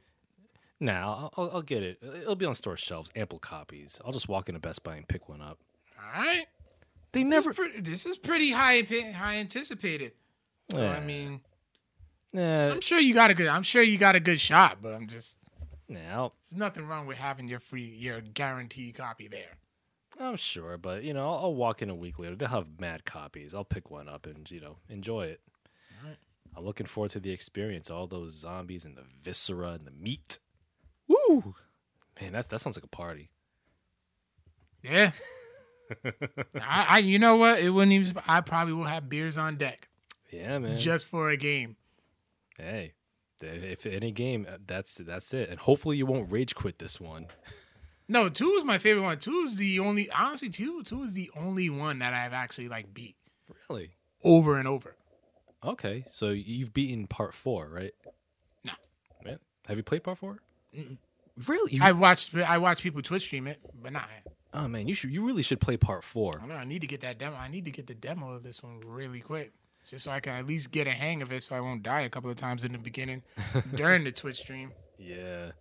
S1: Nah, I'll, I'll, get it. Uh, it'll be on store shelves, ample copies. I'll just walk into Best Buy and pick one up.
S2: All right.
S1: They
S2: This
S1: never.
S2: is this is pretty high high anticipated. So I mean,
S1: Nah,
S2: I'm sure you got a good. I'm sure you got a good shot, but I'm just.
S1: I'll-
S2: There's nothing wrong with having your free, your guaranteed copy there.
S1: I'm sure, but you know, I'll, I'll walk in a week later. They'll have mad copies. I'll pick one up and you know enjoy it.
S2: Alright.
S1: I'm looking forward to the experience. All those zombies and the viscera and the meat. Woo, man, that's that sounds like a party.
S2: Yeah. I, I, you know what? It wouldn't even. I probably will have beers on deck
S1: Yeah, man.
S2: just for a game.
S1: hey, if any game, uh, that's that's it. And hopefully you won't rage quit this one.
S2: No, two is my favorite one. Two is the only. Honestly, two two is the only one that I've actually like beat
S1: Really?
S2: over and over.
S1: Okay, so you've beaten part four, right?
S2: No.
S1: Man, have you played part 4 Really? You,
S2: I watched. I watched people Twitch stream it, but not.
S1: oh man, you should. You really should play part four.
S2: I know. I need to get that demo. I need to get the demo of this one really quick, just so I can at least get a hang of it, so I won't die a couple of times in the beginning during the Twitch stream.
S1: Yeah,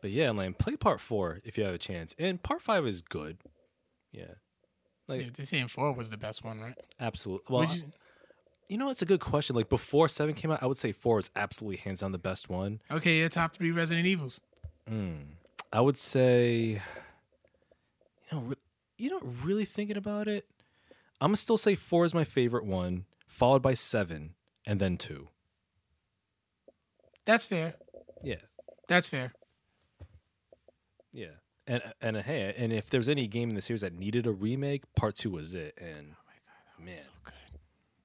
S1: but yeah, like play part four if you have a chance. And part five is good. Yeah, like
S2: Yeah, They're saying four was the best one, right?
S1: absolutely. Well,
S2: you-
S1: you know, it's a good question. Like before seven came out, I would say four is absolutely hands down the best one.
S2: okay, your top three Resident Evils. Hmm.
S1: I would say, you know, re- you know, really thinking about it, I'm gonna still say four is my favorite one, followed by seven, and then two.
S2: That's fair.
S1: Yeah,
S2: That's fair.
S1: Yeah. And and uh, hey, and if there's any game in the series that needed a remake, part two was it. And oh my god, man,
S2: So good.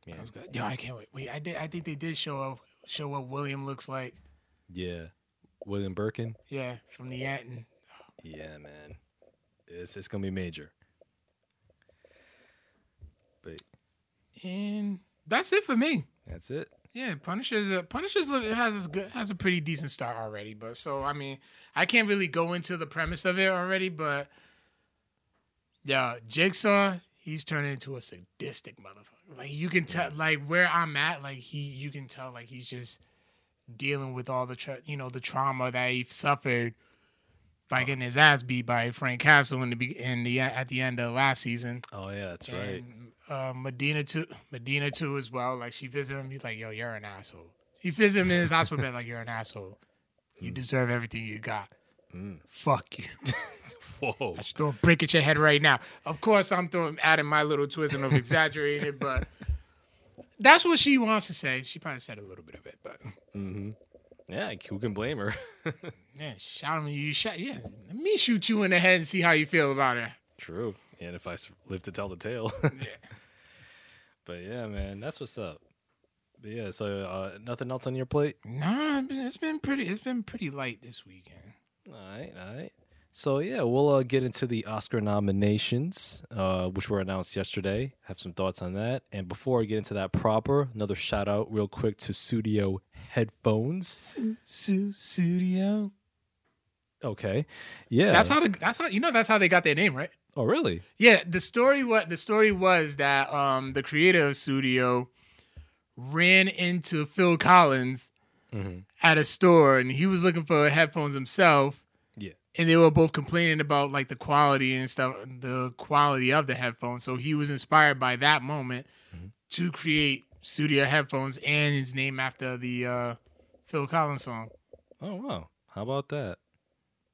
S1: yeah,
S2: That was good. Yo, I can't wait. Wait, I did. I think they did show up, show what William looks like.
S1: yeah. William Birkin.
S2: Yeah, from the Anton.
S1: Yeah, man, it's it's gonna be major. But
S2: And that's it for me.
S1: that's it.
S2: Yeah, Punisher's uh, Punisher's look, has a good has a pretty decent start already. But so I mean, I can't really go into the premise of it already. But yeah, Jigsaw, he's turning into a sadistic motherfucker. Like you can tell, like where I'm at, like he, you can tell, like he's just dealing with all the tra- you know the trauma that he suffered by getting his ass beat by Frank Castle in the be- in the at the end of last season.
S1: Oh yeah, that's right.
S2: Uh, Madani too. Madani too as well. Like she visited him. He's like, "Yo, you're an asshole." He visited him in his hospital bed. Like, "You're an asshole. You deserve everything you got.
S1: Mm.
S2: Fuck you."
S1: Whoa.
S2: Just throw a brick at your head right now. Of course, I'm throwing adding my little twist and of exaggerating it, but that's what she wants to say. She probably said a little bit of it, but
S1: Mm-hmm. Yeah, who can blame her?
S2: yeah, shout him. You shot. Yeah, let me shoot you in the head and see how you feel about it.
S1: True. And if I live to tell the tale.
S2: Yeah.
S1: but yeah, man, that's what's up. But yeah, so uh, nothing else on your plate?
S2: Nah, it's been- pretty. It's been pretty light this weekend.
S1: All right, all right. So yeah, we'll uh, get into the Oscar nominations, uh, which were announced yesterday. Have some thoughts on that. And before I get into that proper, another shout out real quick to Sudio Headphones.
S2: Su- Su- Studio.
S1: Okay, yeah.
S2: That's how the, that's how you know that's how they got their name, right?
S1: Oh, really?
S2: Yeah, the story what the story was that um the creative Sudio ran into Phil Collins
S1: Mm-hmm.
S2: at a store and he was looking for headphones himself
S1: Yeah.
S2: and they were both complaining about like the quality and stuff the quality of the headphones so he was inspired by that moment
S1: Mhm.
S2: to create Sudio headphones and his name after the uh Phil Collins song.
S1: Oh wow, how about that?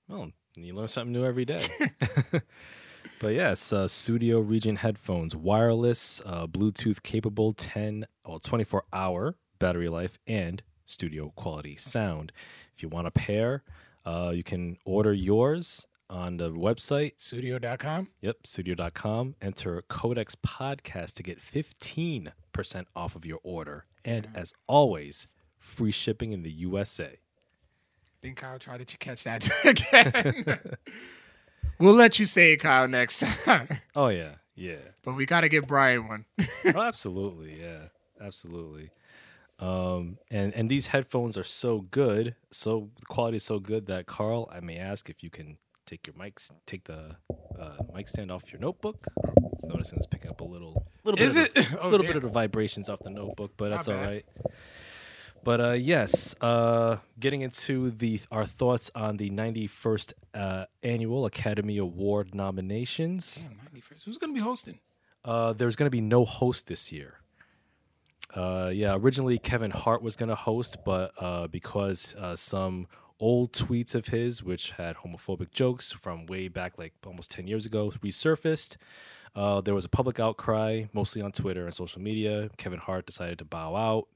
S1: Well, you learn something new every day. but yes, uh, Sudio Regent headphones, wireless, uh, Bluetooth capable, ten or twenty four hour battery life, and studio quality sound. If you want a pair, uh, you can order yours on the website.
S2: Sudio.com.
S1: Yep, sudio.com. Enter Codex Podcast to get 15% off of your order. And as always, free shipping in the USA.
S2: think Kyle tried to catch that again. we'll let you say it, Kyle, next time.
S1: Oh, yeah. Yeah.
S2: but we got to get Brian one.
S1: oh, absolutely. Yeah. Absolutely. Um, and, and these headphones are so good, so the quality is so good that Carl, I may ask if you can take your mics, take the uh, mic stand off your notebook. I was noticing it's picking up a little, little
S2: Is
S1: bit,
S2: it?
S1: of,
S2: Oh,
S1: little
S2: damn.
S1: bit of the vibrations off the notebook, but
S2: My
S1: that's all
S2: bad.
S1: right. But uh, yes, uh, getting into the our thoughts on the 91st uh, annual Academy Award nominations.
S2: Damn, 91st. Who's going to be hosting?
S1: Uh, there's going to be no host this year. Uh, yeah, originally Kevin Hart was going to host, but uh, because uh, some old tweets of his, which had homophobic jokes from way back, like almost 10 years ago, resurfaced, uh, there was a public outcry, mostly on Twitter and social media. Kevin Hart decided to bow out.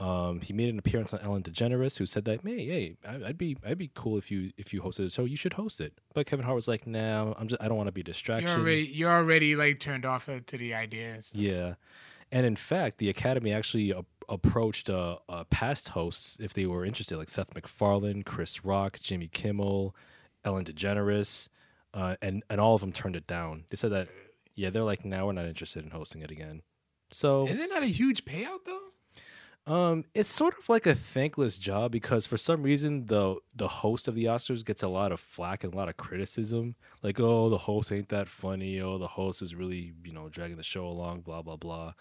S1: Um, he made an appearance on Ellen DeGeneres, who said that, "Hey, hey, I- I'd be, I'd be cool if you, if you hosted the show. You should host it." But Kevin Hart was like, "Nah, I'm just, I don't want to be a distraction."
S2: You're already, you're already like turned off to the ideas.
S1: Yeah, and in fact, the Academy actually a- approached uh, uh, past hosts if they were interested, like Seth MacFarlane, Chris Rock, Jimmy Kimmel, Ellen DeGeneres, uh, and and all of them turned it down. They said that, yeah, they're like, now we're not interested in hosting it again. So
S2: Isn't that a huge payout though?
S1: Um, it's sort of like a thankless job because for some reason the the host of the Oscars gets a lot of flack and a lot of criticism. Like, oh, the host ain't that funny. Oh, the host is really you know dragging the show along. Blah blah blah.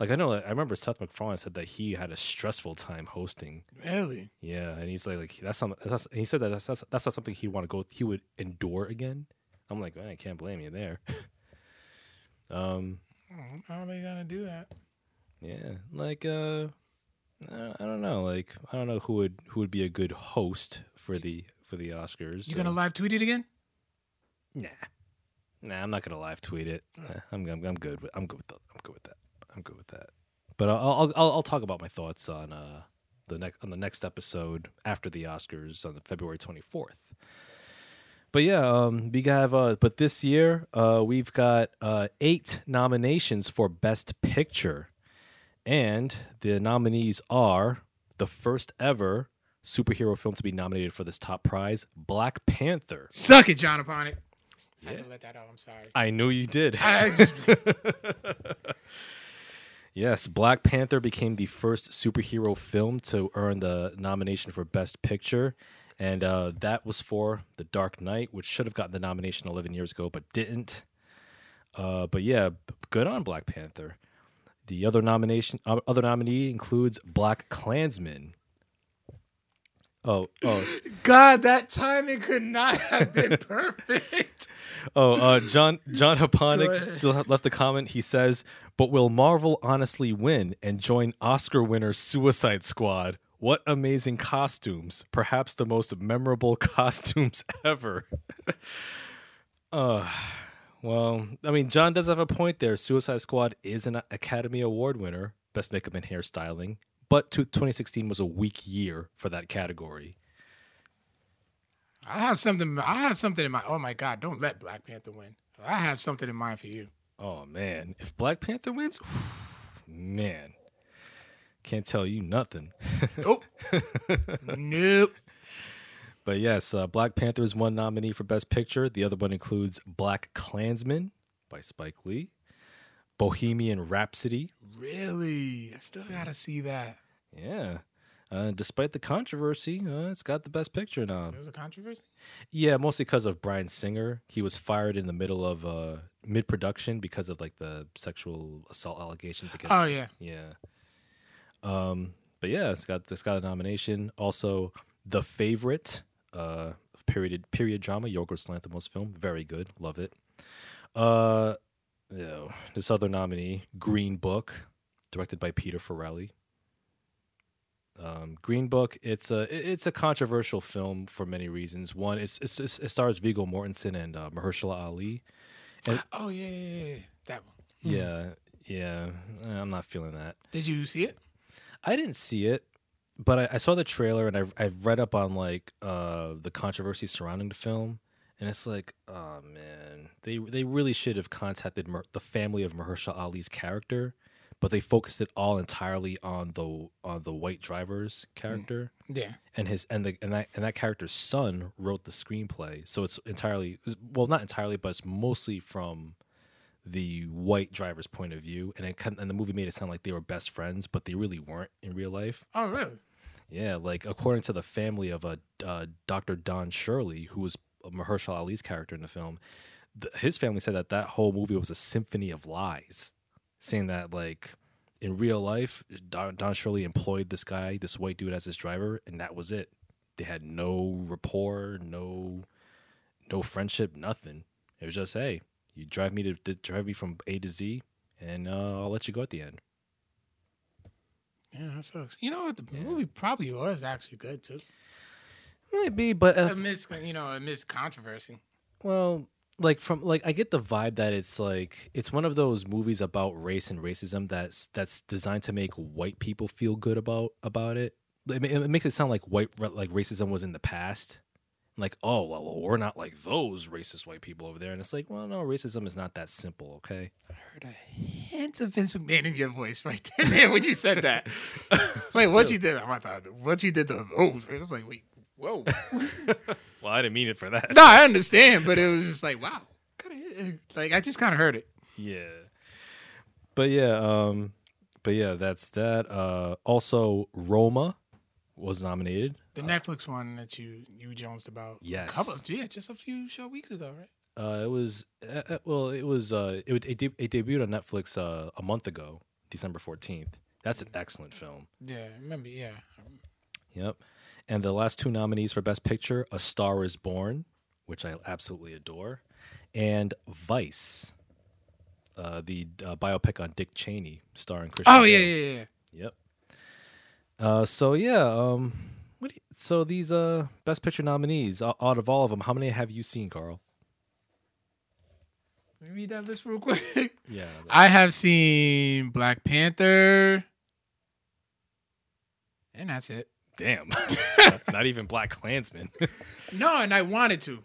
S1: Like I know, I remember Seth MacFarlane said that he had a stressful time hosting.
S2: Really?
S1: Yeah, and he's like, like that's something. That's, he said that that's, that's that's not something he'd want to go. He would endure again. I'm like, man, I can't blame you there. um,
S2: Oh, How are they gonna do that?
S1: yeah, like uh, I don't know. Like I don't know who would who would be a good host for the for the Oscars.
S2: You gonna live tweet it again?
S1: Nah, Nah, I'm not gonna live tweet it. Nah, I'm, I'm I'm good with I'm good with that. I'm good with that. I'm good with that. But I'll I'll I'll, I'll talk about my thoughts on uh the next on the next episode after the Oscars on February 24th. But yeah, um, we have uh, but this year uh, we've got uh, eight nominations for Best Picture, and the nominees are the first ever superhero film to be nominated for this top prize, Black Panther.
S2: Suck it, John upon it. I had to let that out. I'm sorry.
S1: I knew you did.
S2: Just,
S1: Yes, Black Panther became the first superhero film to earn the nomination for Best Picture. And uh, that was for The Dark Knight, which should have gotten the nomination 11 years ago, but didn't. Uh, but yeah, good on Black Panther. The other nomination, uh, other nominee includes Black Klansman. Oh, oh,
S2: God, that timing could not have been perfect.
S1: Oh, uh, John John Haponic left a comment. He says, "But will Marvel honestly win and join Oscar winner Suicide Squad? What amazing costumes! Perhaps the most memorable costumes ever." uh, well, I mean, John does have a point there. Suicide Squad is an Academy Award winner, best makeup and hairstyling, but 2016 was a weak year for that category.
S2: I have something. I have something in my. Oh my God! Don't let Black Panther win. I have something in mind for you.
S1: Oh man, if Black Panther wins, man, can't tell you nothing.
S2: Nope. nope.
S1: But yes, uh, Black Panther is one nominee for Best Picture. The other one includes Black Klansman by Spike Lee, Bohemian Rhapsody.
S2: Really? I still gotta see that.
S1: Yeah. Uh, despite the controversy, uh, it's got the Best Picture nom.
S2: There's a controversy.
S1: Yeah, mostly because of Bryan Singer. He was fired in the middle of uh, mid production because of like the sexual assault allegations against.
S2: Oh yeah.
S1: Yeah. Um, but yeah, it's got it's got a nomination. Also, The Favorite, uh, period period drama, Yorgos Lanthimos film, very good, love it. Uh, you know, this other nominee, Green Book, directed by Peter Farrelly. Um, Green Book, it's a it's a controversial film for many reasons. One, it's, it's, it's it stars Viggo Mortensen and uh, Mahershala Ali. And-
S2: Oh yeah, yeah, yeah. That one.
S1: Yeah, yeah, I'm not feeling that.
S2: Did you see it?
S1: I didn't see it, but I, I saw the trailer and I've I've read up on like uh the controversy surrounding the film, and it's like, oh man, they they really should have contacted Mer- the family of Mahershala Ali's character, but they focused it all entirely on the on the white driver's character.
S2: Yeah.
S1: and his and the and that and that character's son wrote the screenplay, so it's entirely well not entirely, but it's mostly from the white driver's point of view, and it and the movie made it sound like they were best friends, but they really weren't in real life.
S2: Oh really?
S1: Yeah, like according to the family of a uh, Dr. Don Shirley, who was Mahershala Ali's character in the film, th- his family said that that whole movie was a symphony of lies, saying that like in real life, Don, Don Shirley employed this guy, this white dude, as his driver, and that was it. They had no rapport, no no friendship, nothing. It was just hey, you drive me to, to drive me from A to Z, and uh, I'll let you go at the end.
S2: Yeah, that sucks. You know what? The movie probably was actually good too.
S1: Maybe, but uh,
S2: Amidst you know amidst controversy.
S1: Well, like from like I get the vibe that it's like it's one of those movies about race and racism that's that's designed to make white people feel good about about it. It, it makes it sound like white like racism was in the past. Like, oh well, well, we're not like those racist white people over there, and it's like, well, no, racism is not that simple, okay?
S2: I heard a hint of Vince McMahon in your voice right then man, when you said that. Wait, what you did? I thought what you did the oh, I was like, wait, whoa.
S1: Well, I didn't mean it for that.
S2: no, I understand, but it was just like, wow, kind of like I just kind of heard it.
S1: Yeah. But yeah, um but yeah, that's that. Uh also Roma was nominated.
S2: The Netflix one that you you jonesed about.
S1: Yes.
S2: couple, yeah, just a few short weeks ago, right?
S1: Uh, it was uh, uh, well, it was uh, it it, de- it debuted on Netflix uh, a month ago, December fourteenth. That's an excellent film.
S2: Yeah, remember? Yeah,
S1: Yep. And the last two nominees for Best Picture: A Star Is Born, which I absolutely adore, and Vice, uh, the uh, biopic on Dick Cheney, starring Christian.
S2: Oh yeah, yeah, yeah.
S1: Yep. Uh, so yeah, um, what do you, so these uh Best Picture nominees, o- out of all of them, how many have you seen, Carl?
S2: Let me read that list real quick.
S1: Yeah.
S2: I have seen Black Panther, and that's it.
S1: Damn. Not even Black Klansman.
S2: No, and I wanted to.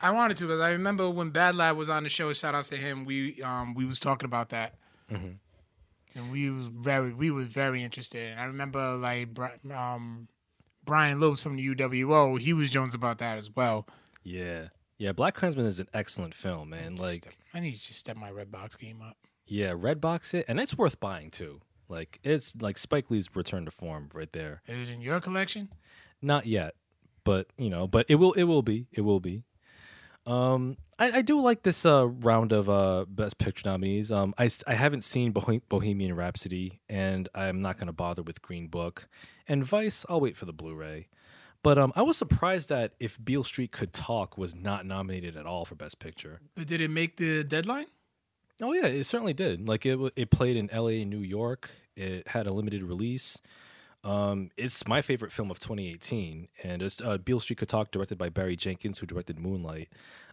S2: I wanted to because I remember when Bad Lad was on the show. Shout out to him. We um we was talking about that,
S1: Mhm.
S2: And we was very we was very interested. And I remember like um Brian Lopes from the UWO. He was Jones about that as well.
S1: yeah. Yeah, Black Klansman is an excellent film, man. Like,
S2: I need to just step my Redbox game up.
S1: yeah, Redbox it, and it's worth buying too. Like, it's like Spike Lee's return to form right there.
S2: Is it in your collection?
S1: Not yet, but you know, but it will. It will be. It will be. Um, I, I do like this uh, round of uh, best picture nominees. Um, I, I haven't seen Bohe- Bohemian Rhapsody, and I'm not going to bother with Green Book and Vice. I'll wait for the Blu-ray. But um, I was surprised that if Beale Street Could Talk was not nominated at all for Best Picture.
S2: But did it make the deadline?
S1: Oh yeah, it certainly did. Like it, it played in L.A. and New York. It had a limited release. Um, it's my favorite film of 2018, and it's uh, Beale Street Could Talk, directed by Barry Jenkins, who directed Moonlight.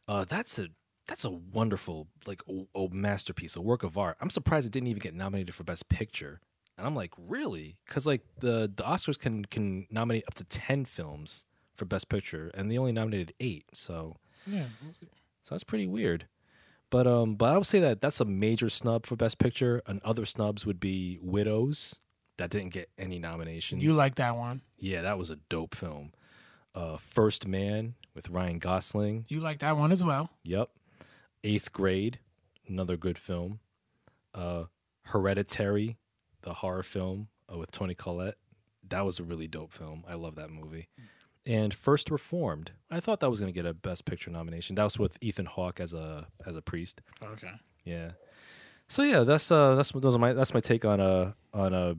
S1: Uh, that's a that's a wonderful like a, a masterpiece, a work of art. I'm surprised it didn't even get nominated for Best Picture. And I'm like, really? Because like the the Oscars can can nominate up to ten films for Best Picture, and they only nominated eight. So
S2: Yeah.
S1: so that's pretty weird. But um, but I would say that that's a major snub for Best Picture. And other snubs would be Widows, that didn't get any nominations.
S2: You like that one?
S1: Yeah, that was a dope film. Uh, First Man with Ryan Gosling.
S2: You like that one as well?
S1: Yep. Eighth Grade, another good film. Uh, Hereditary, the horror film uh, with Toni Collette. That was a really dope film. I love that movie. And First Reformed. I thought that was going to get a Best Picture nomination. That was with Ethan Hawke as a as a priest.
S2: Okay.
S1: Yeah. So yeah, that's uh that's those are my that's my take on uh on uh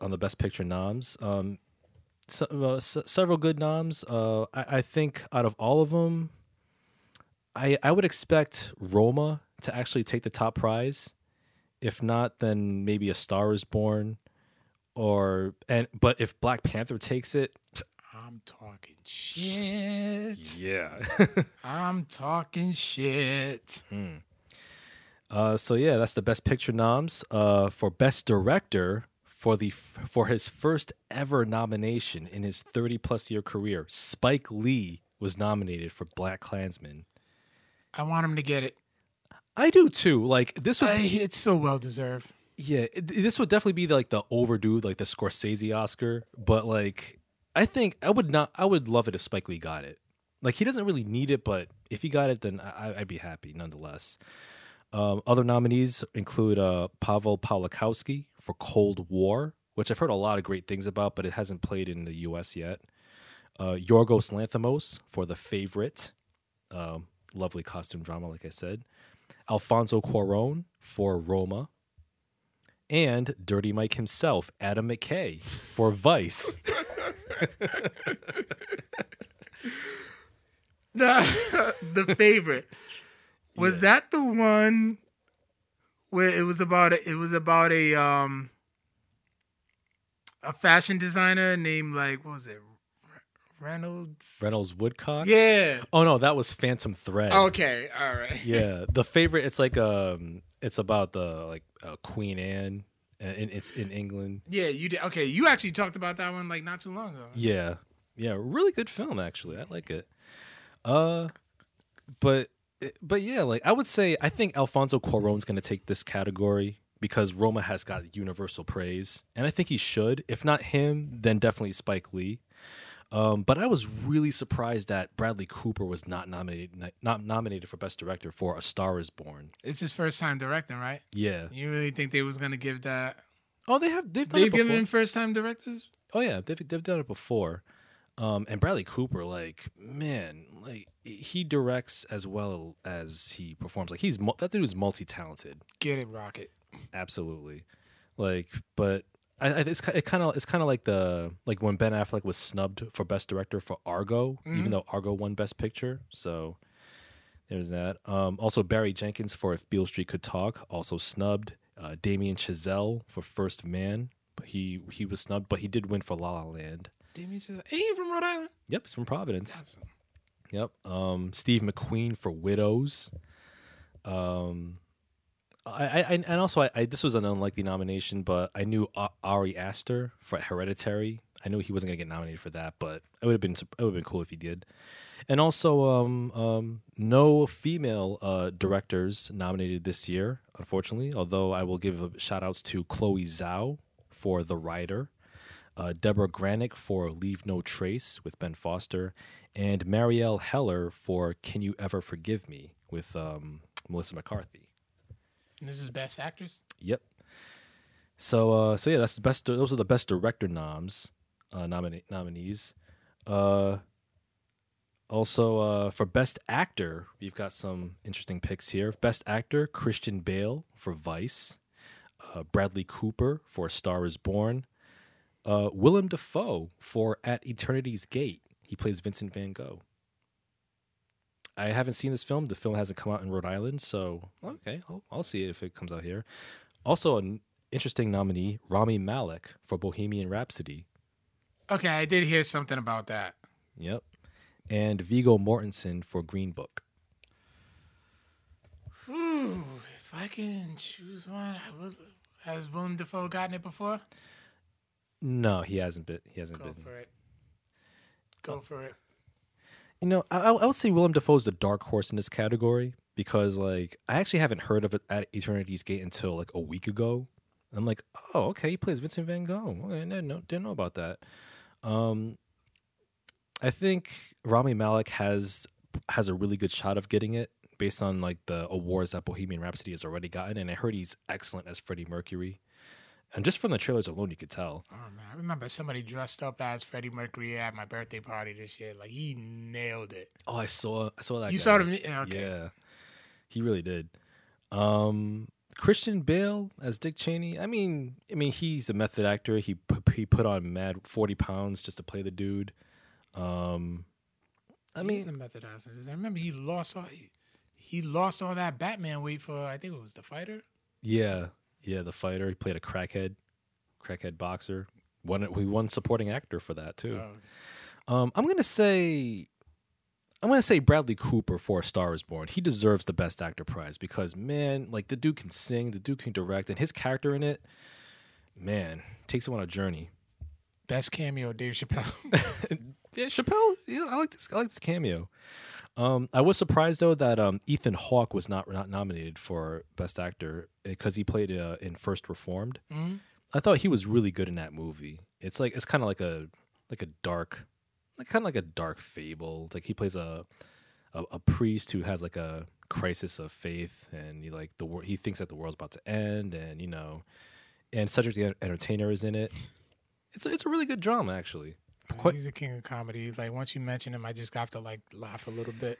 S1: on the best picture noms. Um, so, uh, s- several good noms. Uh, I, I think out of all of them, I I would expect Roma to actually take the top prize. If not, then maybe A Star Is Born, or and but if Black Panther takes it,
S2: I'm talking shit.
S1: yeah.
S2: I'm talking shit.
S1: Uh, so yeah, that's the best picture noms. Uh, for best director for the for his first ever nomination in his 30 plus year career, Spike Lee was nominated for Black Klansman.
S2: I want him to get it.
S1: I do too. Like this would,
S2: I, it's so well deserved.
S1: yeah, it- this would definitely be like the overdue, like the Scorsese Oscar. But like, I think I would not. I would love it if Spike Lee got it. Like he doesn't really need it, but if he got it, then I, I'd be happy nonetheless. Um, other nominees include uh, Pavel Pawlikowski for Cold War, which I've heard a lot of great things about, but it hasn't played in the U.S. yet. Uh, Yorgos Lanthimos for The Favorite, um, lovely costume drama, like I said. Alfonso Cuarón for Roma, and Dirty Mike himself, Adam McKay for Vice.
S2: The the favorite was that the one where it was about a, it was about a um a fashion designer named like what was it Reynolds?
S1: Reynolds Woodcock.
S2: Yeah.
S1: Oh no, that was Phantom Thread.
S2: Okay. All right.
S1: yeah the favorite it's like um it's about the like uh, queen anne and it's in england
S2: Yeah. You did. Okay. You actually talked about that one like not too long ago.
S1: yeah yeah really good film actually i like it uh but but yeah like i would say i think alfonso cuaron's gonna take this category because roma has got universal praise and i think he should if not him then definitely spike lee um, but I was really surprised that Bradley Cooper was not nominated not nominated for Best Director for A Star Is Born.
S2: It's his first time directing, right?
S1: Yeah.
S2: You really think they was gonna give that?
S1: Oh, they have they've done
S2: They've given first time directors.
S1: Oh yeah, they've they've done it before. Um, and Bradley Cooper, like man, like he directs as well as he performs. Like he's that dude is multi talented,
S2: Get it, Rocket.
S1: absolutely. Like, but I, I it's it kind of it's kind of like the like when Ben Affleck was snubbed for Best Director for Argo, even though Argo won Best Picture. So there's that. Um, also Barry Jenkins for If Beale Street Could Talk, also snubbed. Uh, Damien Chazelle for First Man, he he was snubbed, but he did win for La La Land.
S2: Damien Chazelle. Ain't he from Rhode Island?
S1: Yep, he's from Providence. Yep. Um, Steve McQueen for Widows. Um, I, I and also I, I this was an unlikely nomination, but I knew Ari Aster for Hereditary. I knew he wasn't gonna get nominated for that, but it would have been it would have been cool if he did. And also, um, um, no female uh, directors nominated this year, unfortunately. Although I will give shout outs to Chloe Zhao for The Rider, uh, Debra Granik for Leave No Trace with Ben Foster, and Marielle Heller for Can You Ever Forgive Me with um, Melissa McCarthy.
S2: And this is best actress.
S1: Yep. So uh so yeah, that's the best those are the best director noms uh nomina- nominees. Uh also uh for best actor, we've got some interesting picks here. Best actor, Christian Bale for Vice, uh Bradley Cooper for A Star is Born, uh Willem Dafoe for At Eternity's Gate. He plays Vincent van Gogh. I haven't seen this film. The film hasn't come out in Rhode Island, so okay, I'll, I'll see it if it comes out here. Also, an interesting nominee, Rami Malek for Bohemian Rhapsody.
S2: Okay, I did hear something about that.
S1: Yep, and Viggo Mortensen for Green Book.
S2: Ooh, if I can choose one, I would. Has Willem Dafoe gotten it before?
S1: No, he hasn't been. He hasn't
S2: Go
S1: been.
S2: for it. Go for it.
S1: You know, I, I I would say Willem Dafoe is the dark horse in this category because, like, I actually haven't heard of it at Eternity's Gate until like a week ago. I'm like, oh, okay, he plays Vincent Van Gogh. Okay, I didn't know, didn't know about that. Um, I think Rami Malek has has a really good shot of getting it based on like the awards that Bohemian Rhapsody has already gotten, and I heard he's excellent as Freddie Mercury. And just from the trailers alone, you could tell.
S2: Oh man, I remember somebody dressed up as Freddie Mercury at my birthday party this year. Like he nailed it.
S1: Oh, I saw, I saw that.
S2: you
S1: guy.
S2: saw him? Yeah, Okay.
S1: Yeah, he really did. Um, Christian Bale as Dick Cheney. I mean, I mean, he's a method actor. He pu- he put on mad forty pounds just to play the dude. Um, I
S2: He's
S1: mean,
S2: a method actor. I remember he lost all he, he lost all that Batman weight for I think it was the fighter.
S1: yeah, yeah, the fighter. He played a crackhead, crackhead boxer. Won he won supporting actor for that too.
S2: Oh,
S1: Um, I'm gonna say, I'm gonna say Bradley Cooper for A Star Is Born. He deserves the Best Actor prize because man, like the dude can sing, the dude can direct, and his character in it, man, takes him on a journey.
S2: best cameo, Dave Chappelle.
S1: yeah, Chappelle, yeah, I like this. I like this cameo. Um, I was surprised though that um, Ethan Hawke was not not nominated for Best Actor because he played uh, in First Reformed.
S2: Mhm.
S1: I thought he was really good in that movie. It's like it's kind of like a like a dark, like kind of like a dark fable. Like he plays a, a a priest who has like a crisis of faith, and he like the wor- he thinks that the world's about to end, and you know, and Cedric the Entertainer is in it. It's a, it's a really good drama actually.
S2: He's the king of comedy. Like once you mention him, I just have to like laugh a little bit.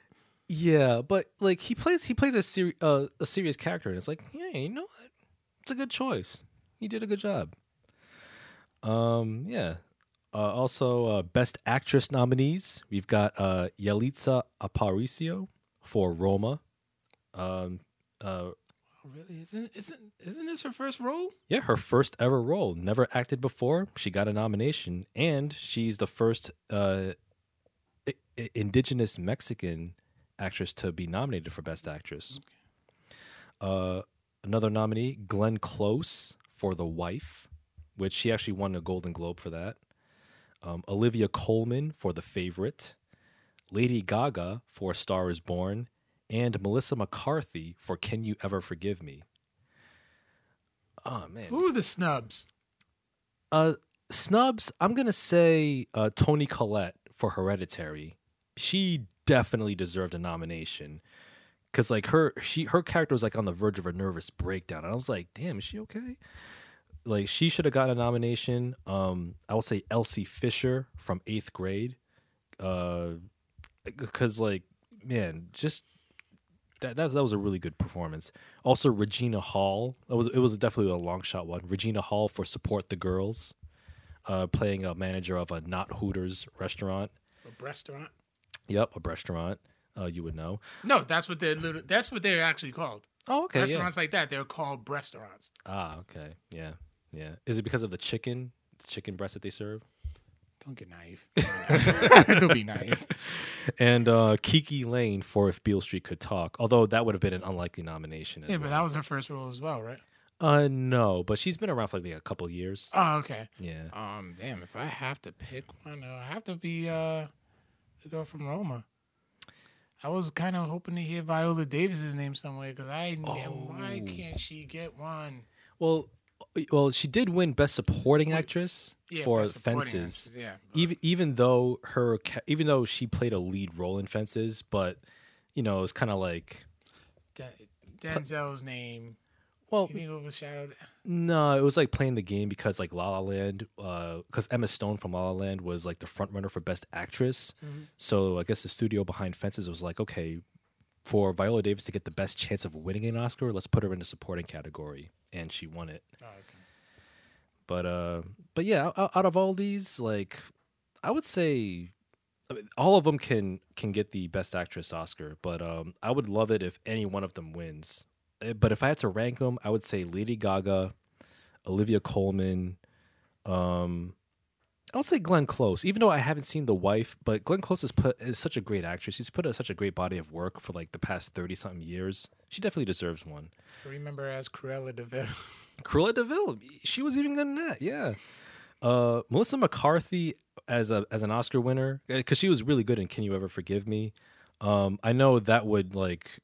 S1: Yeah, but like he plays he plays a seri- uh, a serious character, and it's like, yeah, you know what? It's a good choice. He did a good job. Um, yeah. Uh, also, uh, best actress nominees we've got uh, Yalitza Aparicio for Roma. Um, uh,
S2: really? Isn't isn't isn't this her first role?
S1: yeah, her first ever role. Never acted before. She got a nomination, and she's the first uh, I- I- indigenous Mexican actress to be nominated for Best Actress. Uh, another nominee, Glenn Close for The Wife, which she actually won a Golden Globe for that. Um, Olivia Colman for The Favorite. Lady Gaga for Star Is Born, and Melissa McCarthy for Can You Ever Forgive Me? Oh man,
S2: Who are the snubs?
S1: uh, snubs. I'm gonna say uh, Toni Collette for Hereditary. She definitely deserved a nomination because like her she her character was like on the verge of a nervous breakdown, and I was like, damn, is she okay? Like she should have gotten a nomination. Um, I will say Elsie Fisher from Eighth Grade, uh, because like man, just that, that that was a really good performance. Also, Regina Hall. It was it was definitely a long shot one. Regina Hall for Support the Girls, uh, playing a manager of a not Hooters restaurant.
S2: A restaurant?
S1: Yep, a restaurant. Uh, you would know.
S2: No, that's what they're that's what they're actually called.
S1: Oh, okay. Yeah.
S2: restaurants like that, they're called restaurants.
S1: Ah, okay. Yeah, yeah. Is it because of the chicken, the chicken breast that they serve?
S2: Don't get naive. don't be naive.
S1: and uh, KiKi Layne for If Beale Street Could Talk. Although that would have been an unlikely nomination. As
S2: Yeah,
S1: well.
S2: but that was her first role as well, right?
S1: Uh, no, but she's been around for like a couple years.
S2: Oh, okay.
S1: Yeah.
S2: Um, damn, if I have to pick one, it'll have to be uh the girl from Roma. I was kind of hoping to hear Viola Davis's name somewhere because I
S1: oh.
S2: why can't she get one?
S1: Well, well, she did win Best Supporting Actress
S2: Yeah,
S1: for Fences.
S2: Yeah, but-
S1: Even even though her even though she played a lead role in Fences, but you know it's kind of like
S2: Den- Denzel's name.
S1: well,
S2: overshadowed?
S1: no, it was like playing the game because like La La Land, because Emma Stone from La La Land was like the front runner for Best Actress.
S2: Mhm.
S1: So I guess the studio behind Fences was like, okay, for Viola Davis to get the best chance of winning an Oscar, let's put her in the supporting category, and she won it.
S2: Oh, okay.
S1: But uh, but yeah, out, out of all these, like, I would say I mean, all of them can can get the best actress Oscar. But um, I would love it if any one of them wins. Eh, But if I had to rank them, I would say Lady Gaga, Olivia Colman. Um, I'll say Glenn Close, even though I haven't seen The Wife. But Glenn Close is put is such a great actress. She's put such a great body of work for like the past thirty something years. She definitely deserves one.
S2: I remember as Cruella de Vil.
S1: Cruella de Vil, she was even good in that. Yeah. Uh, Melissa McCarthy as a as an Oscar winner because she was really good in Can You Ever Forgive Me. Um, I know that would like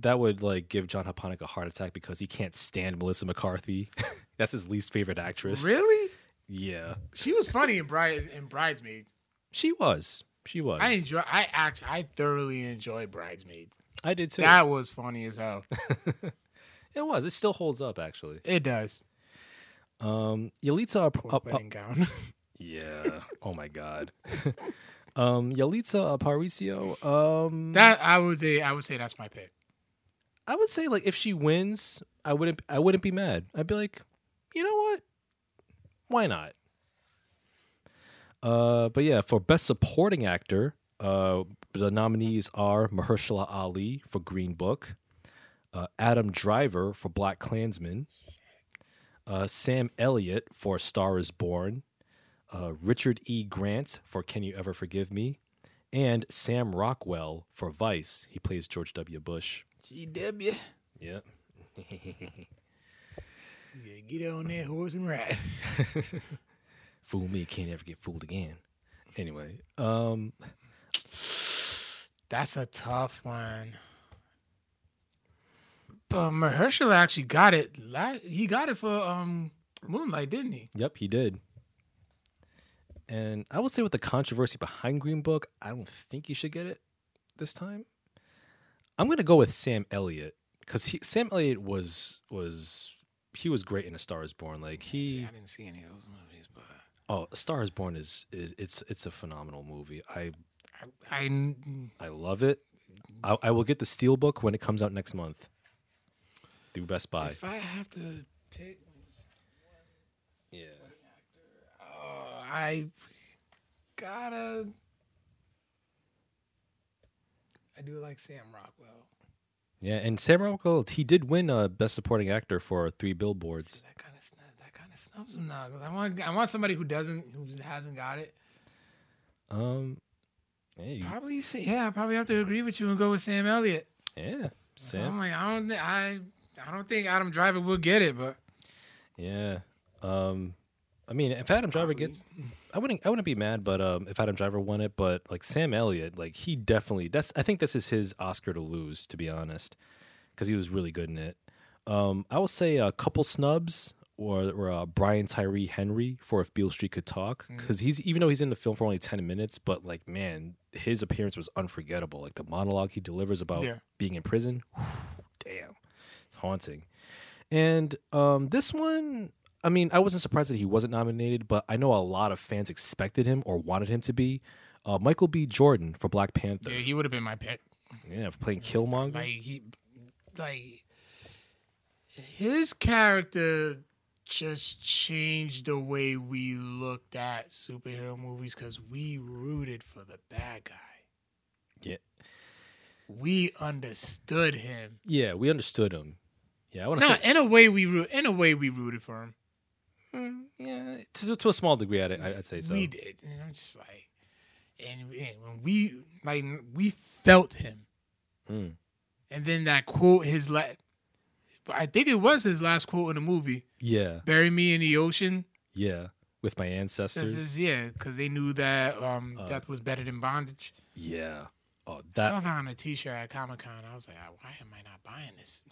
S1: that would like give John Haponic a heart attack because he can't stand Melissa McCarthy. That's his least favorite actress.
S2: really?
S1: Yeah,
S2: She was funny in Bride in Bridesmaids.
S1: she was. She was.
S2: I
S1: I,
S2: enjoy. I actually, I thoroughly enjoyed Bridesmaids.
S1: I did too.
S2: That was funny as hell.
S1: it was. It still holds up actually.
S2: It does.
S1: Um, Yalitza.
S2: Poor
S1: Ap-
S2: wedding gown.
S1: yeah. oh my god. um, Yalitza Aparicio. Um,
S2: that I would say. I would say that's my pick.
S1: I would say like if she wins, I wouldn't I wouldn't be mad. I'd be like, you know what? Why not? Uh, but yeah, for best supporting actor, uh, the nominees are Mahershala Ali for Green Book, uh, Adam Driver for Black Klansman, uh, Sam Elliott for Star Is Born, uh, Richard E. Grant for Can You Ever Forgive Me, and Sam Rockwell for Vice. He plays George W. Bush.
S2: GW.
S1: Yep.
S2: Yeah, get on that horse and ride.
S1: Fool me, can't ever get fooled again. Anyway, um,
S2: That's a tough one. But Mahershala actually got it. He got it for um Moonlight, didn't he?
S1: yep, he did. And I will say, with the controversy behind Green Book, I don't think he should get it this time. I'm gonna go with Sam Elliott because Sam Elliott was was he was great in A Star Is Born. Like
S2: See,
S1: he,
S2: I didn't see any of those movies, but
S1: oh, A Star Is Born is, is it's it's a phenomenal movie. I
S2: I, I
S1: I love it. I, I will get the Steelbook when it comes out next month through Best Buy.
S2: if I have to pick,
S1: Yeah.
S2: oh, I gotta. I do like Sam Rockwell.
S1: Yeah, and Sam Rockwell, he did win uh, Best Supporting Actor for Three Billboards.
S2: That kind of that kind of snubs him now. 'cause I want I want somebody who doesn't who hasn't got it.
S1: Um, hey,
S2: Probably yeah. I probably have to agree with you and go with Sam Elliott.
S1: yeah, Sam.
S2: I'm like I don't I I don't think Adam Driver will get it, but
S1: yeah. Um, I mean, if Adam Driver gets, I wouldn't, I wouldn't be mad. But um, if Adam Driver won it, but like Sam Elliott, like he definitely, that's, I think this is his Oscar to lose, to be honest, because he was really good in it. Um, I will say a couple snubs or, or uh, Brian Tyree Henry for If Beale Street Could Talk, because he's even though he's in the film for only ten minutes, but like man, his appearance was unforgettable. Like the monologue he delivers about
S2: Yeah.
S1: being in prison, damn, it's haunting. And um, this one, I mean, I wasn't surprised that he wasn't nominated, but I know a lot of fans expected him or wanted him to be. Uh, Michael B. Jordan for Black Panther,
S2: yeah, he would have been my pick.
S1: yeah, for playing Killmonger.
S2: Like he, like his character just changed the way we looked at superhero movies because we rooted for the bad guy.
S1: Yeah.
S2: we understood him.
S1: yeah, we understood him. Yeah, I want to
S2: No,
S1: say
S2: in a way we root. In a way we rooted for him.
S1: Mm, yeah, to, to a small degree, I'd, I'd say so.
S2: We did. And I'm just like, and, and when we like we felt him,
S1: Mm.
S2: and then that quote, his la I think it was his last quote in the movie.
S1: Yeah,
S2: Bury me in the ocean.
S1: yeah. With my ancestors.
S2: is yeah, because they knew that um,
S1: Uh,
S2: death was better than bondage.
S1: yeah. Oh,
S2: I
S1: that.
S2: saw that on a T-shirt at Comic Con. I was like, why am I not buying this?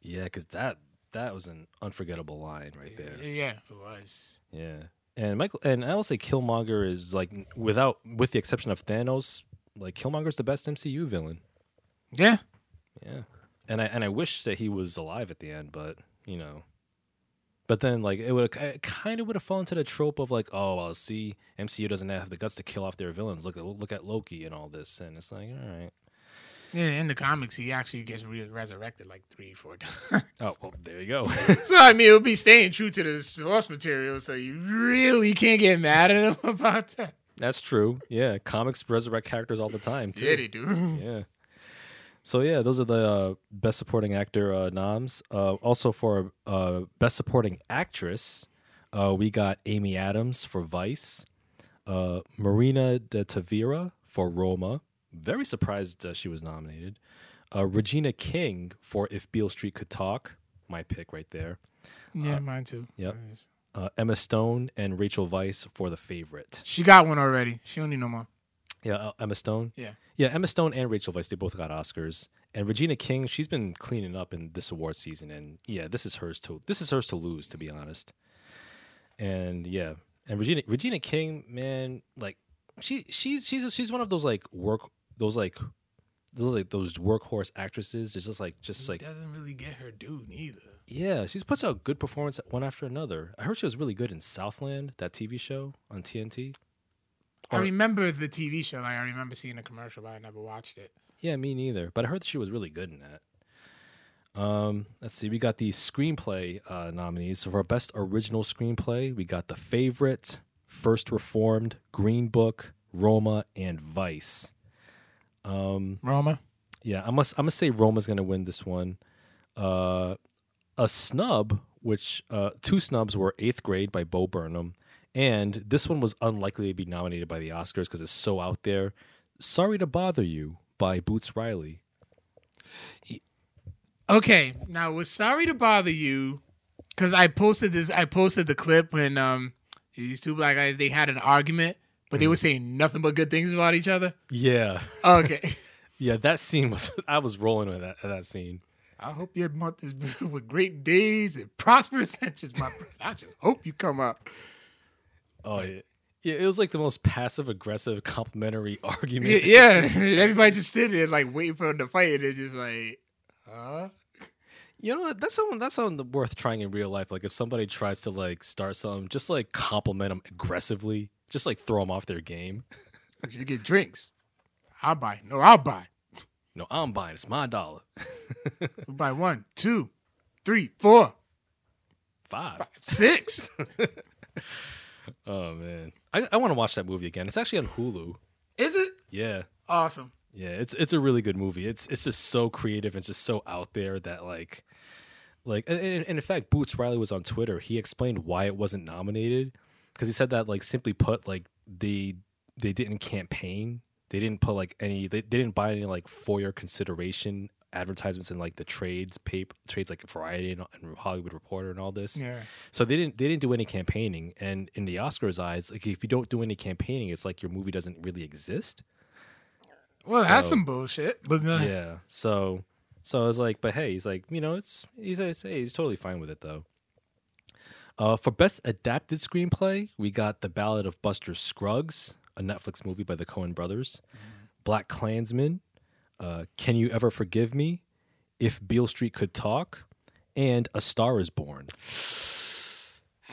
S1: Yeah, because that that was an unforgettable line right there.
S2: Yeah, it was.
S1: Yeah, and Michael and I will say Killmonger is like without with the exception of Thanos, like Killmonger's the best MCU villain.
S2: Yeah,
S1: Yeah, and I and I wish that he was alive at the end, but you know, but then like it would it kind of would have fallen into the trope of like, oh, well, see, MCU doesn't have the guts to kill off their villains. Look at look at Loki and all this, and it's like, all right,
S2: yeah. In the comics, he actually gets re- resurrected like three, four times.
S1: oh, well, there you go.
S2: so I mean, it'll be staying true to the source material. So you really can't get mad at him about that.
S1: That's true. Yeah, comics resurrect characters all the time too.
S2: Yeah, they do.
S1: Yeah. So yeah, those are the uh, best supporting actor uh, noms. Uh, also for uh, best supporting actress, uh, we got Amy Adams for Vice, uh, Marina de Tavira for Roma. Very surprised uh, she was nominated. Uh, Regina King for If Beale Street Could Talk. My pick right there.
S2: Yeah, mine too.
S1: Yep. Uh, Emma Stone and Rachel Weisz for The Favorite.
S2: She got one already. She don't need no more.
S1: Yeah, uh, Emma Stone.
S2: Yeah.
S1: Yeah, Emma Stone and Rachel Weisz, they both got Oscars. And Regina King, she's been cleaning up in this award season, and yeah, this is hers to this is hers to lose, to be honest. And yeah, and Regina Regina King, man, like she she's she's she's one of those like work those like those like those workhorse actresses. It's just like just
S2: He
S1: like
S2: doesn't really get her due neither.
S1: yeah, she's puts out good performance one after another. I heard she was really good in Southland, that TV show on TNT.
S2: I
S1: Or-
S2: remember the TV show. Like I remember seeing a commercial, but I never watched it.
S1: Yeah, me neither. But I heard that she was really good in that. Um, let's see. We got the screenplay uh, nominees. So for best original screenplay, we got The Favorite, First Reformed, Green Book, Roma, and Vice. Um,
S2: Roma.
S1: yeah, I must. I'm gonna say Roma's gonna win this one. Uh, a snub, which uh, two snubs were Eighth Grade by Bo Burnham, and this one was unlikely to be nominated by the Oscars because it's so out there. Sorry to bother you by Boots Riley.
S2: Okay, now was sorry to bother you because I posted this. I posted the clip when um these two black guys they had an argument, but they were mm. saying nothing but good things about each other.
S1: Yeah,
S2: Okay,
S1: yeah, that scene was. I was rolling with that that scene.
S2: I hope your month is with great days and prosperous ventures, my brother. I just hope you come up.
S1: Oh yeah, yeah. It was like the most passive aggressive complimentary argument.
S2: Yeah, yeah. Everybody just stood there like waiting for them to fight, and they're just like, huh?
S1: You know what? That's something that's something worth trying in real life. Like if somebody tries to like start something, just like compliment them aggressively, just like throw them off their game.
S2: You get drinks. I'll buy. No, I'll buy.
S1: No, I'm buying. It's my dollar.
S2: We'll buy one, two, three, four,
S1: Five.
S2: six.
S1: Oh man, I, I want to watch that movie again. It's actually on Hulu.
S2: Is it
S1: Yeah,
S2: awesome?
S1: yeah. It's it's a really good movie. It's it's just so creative. It's just so out there that like, like, and, and and in fact, Boots Riley was on Twitter. He explained why it wasn't nominated because he said that like simply put, like they they didn't campaign. They didn't put like any. They, they didn't buy any like for your consideration advertisements in like the trades paper trades like Variety and, and Hollywood Reporter and all this.
S2: Yeah.
S1: So they didn't they didn't do any campaigning, and in the Oscars' eyes, like if you don't do any campaigning, it's like your movie doesn't really exist.
S2: Well, that's some bullshit. But ahead.
S1: Yeah. So so I was like, but hey, he's like, you know, it's he's he's, hey, he's totally fine with it though. Uh, for best adapted screenplay, we got The Ballad of Buster Scruggs, a Netflix movie by the Coen brothers. Black Klansman, uh, Can You Ever Forgive Me? If Beale Street Could Talk, and A Star Is Born.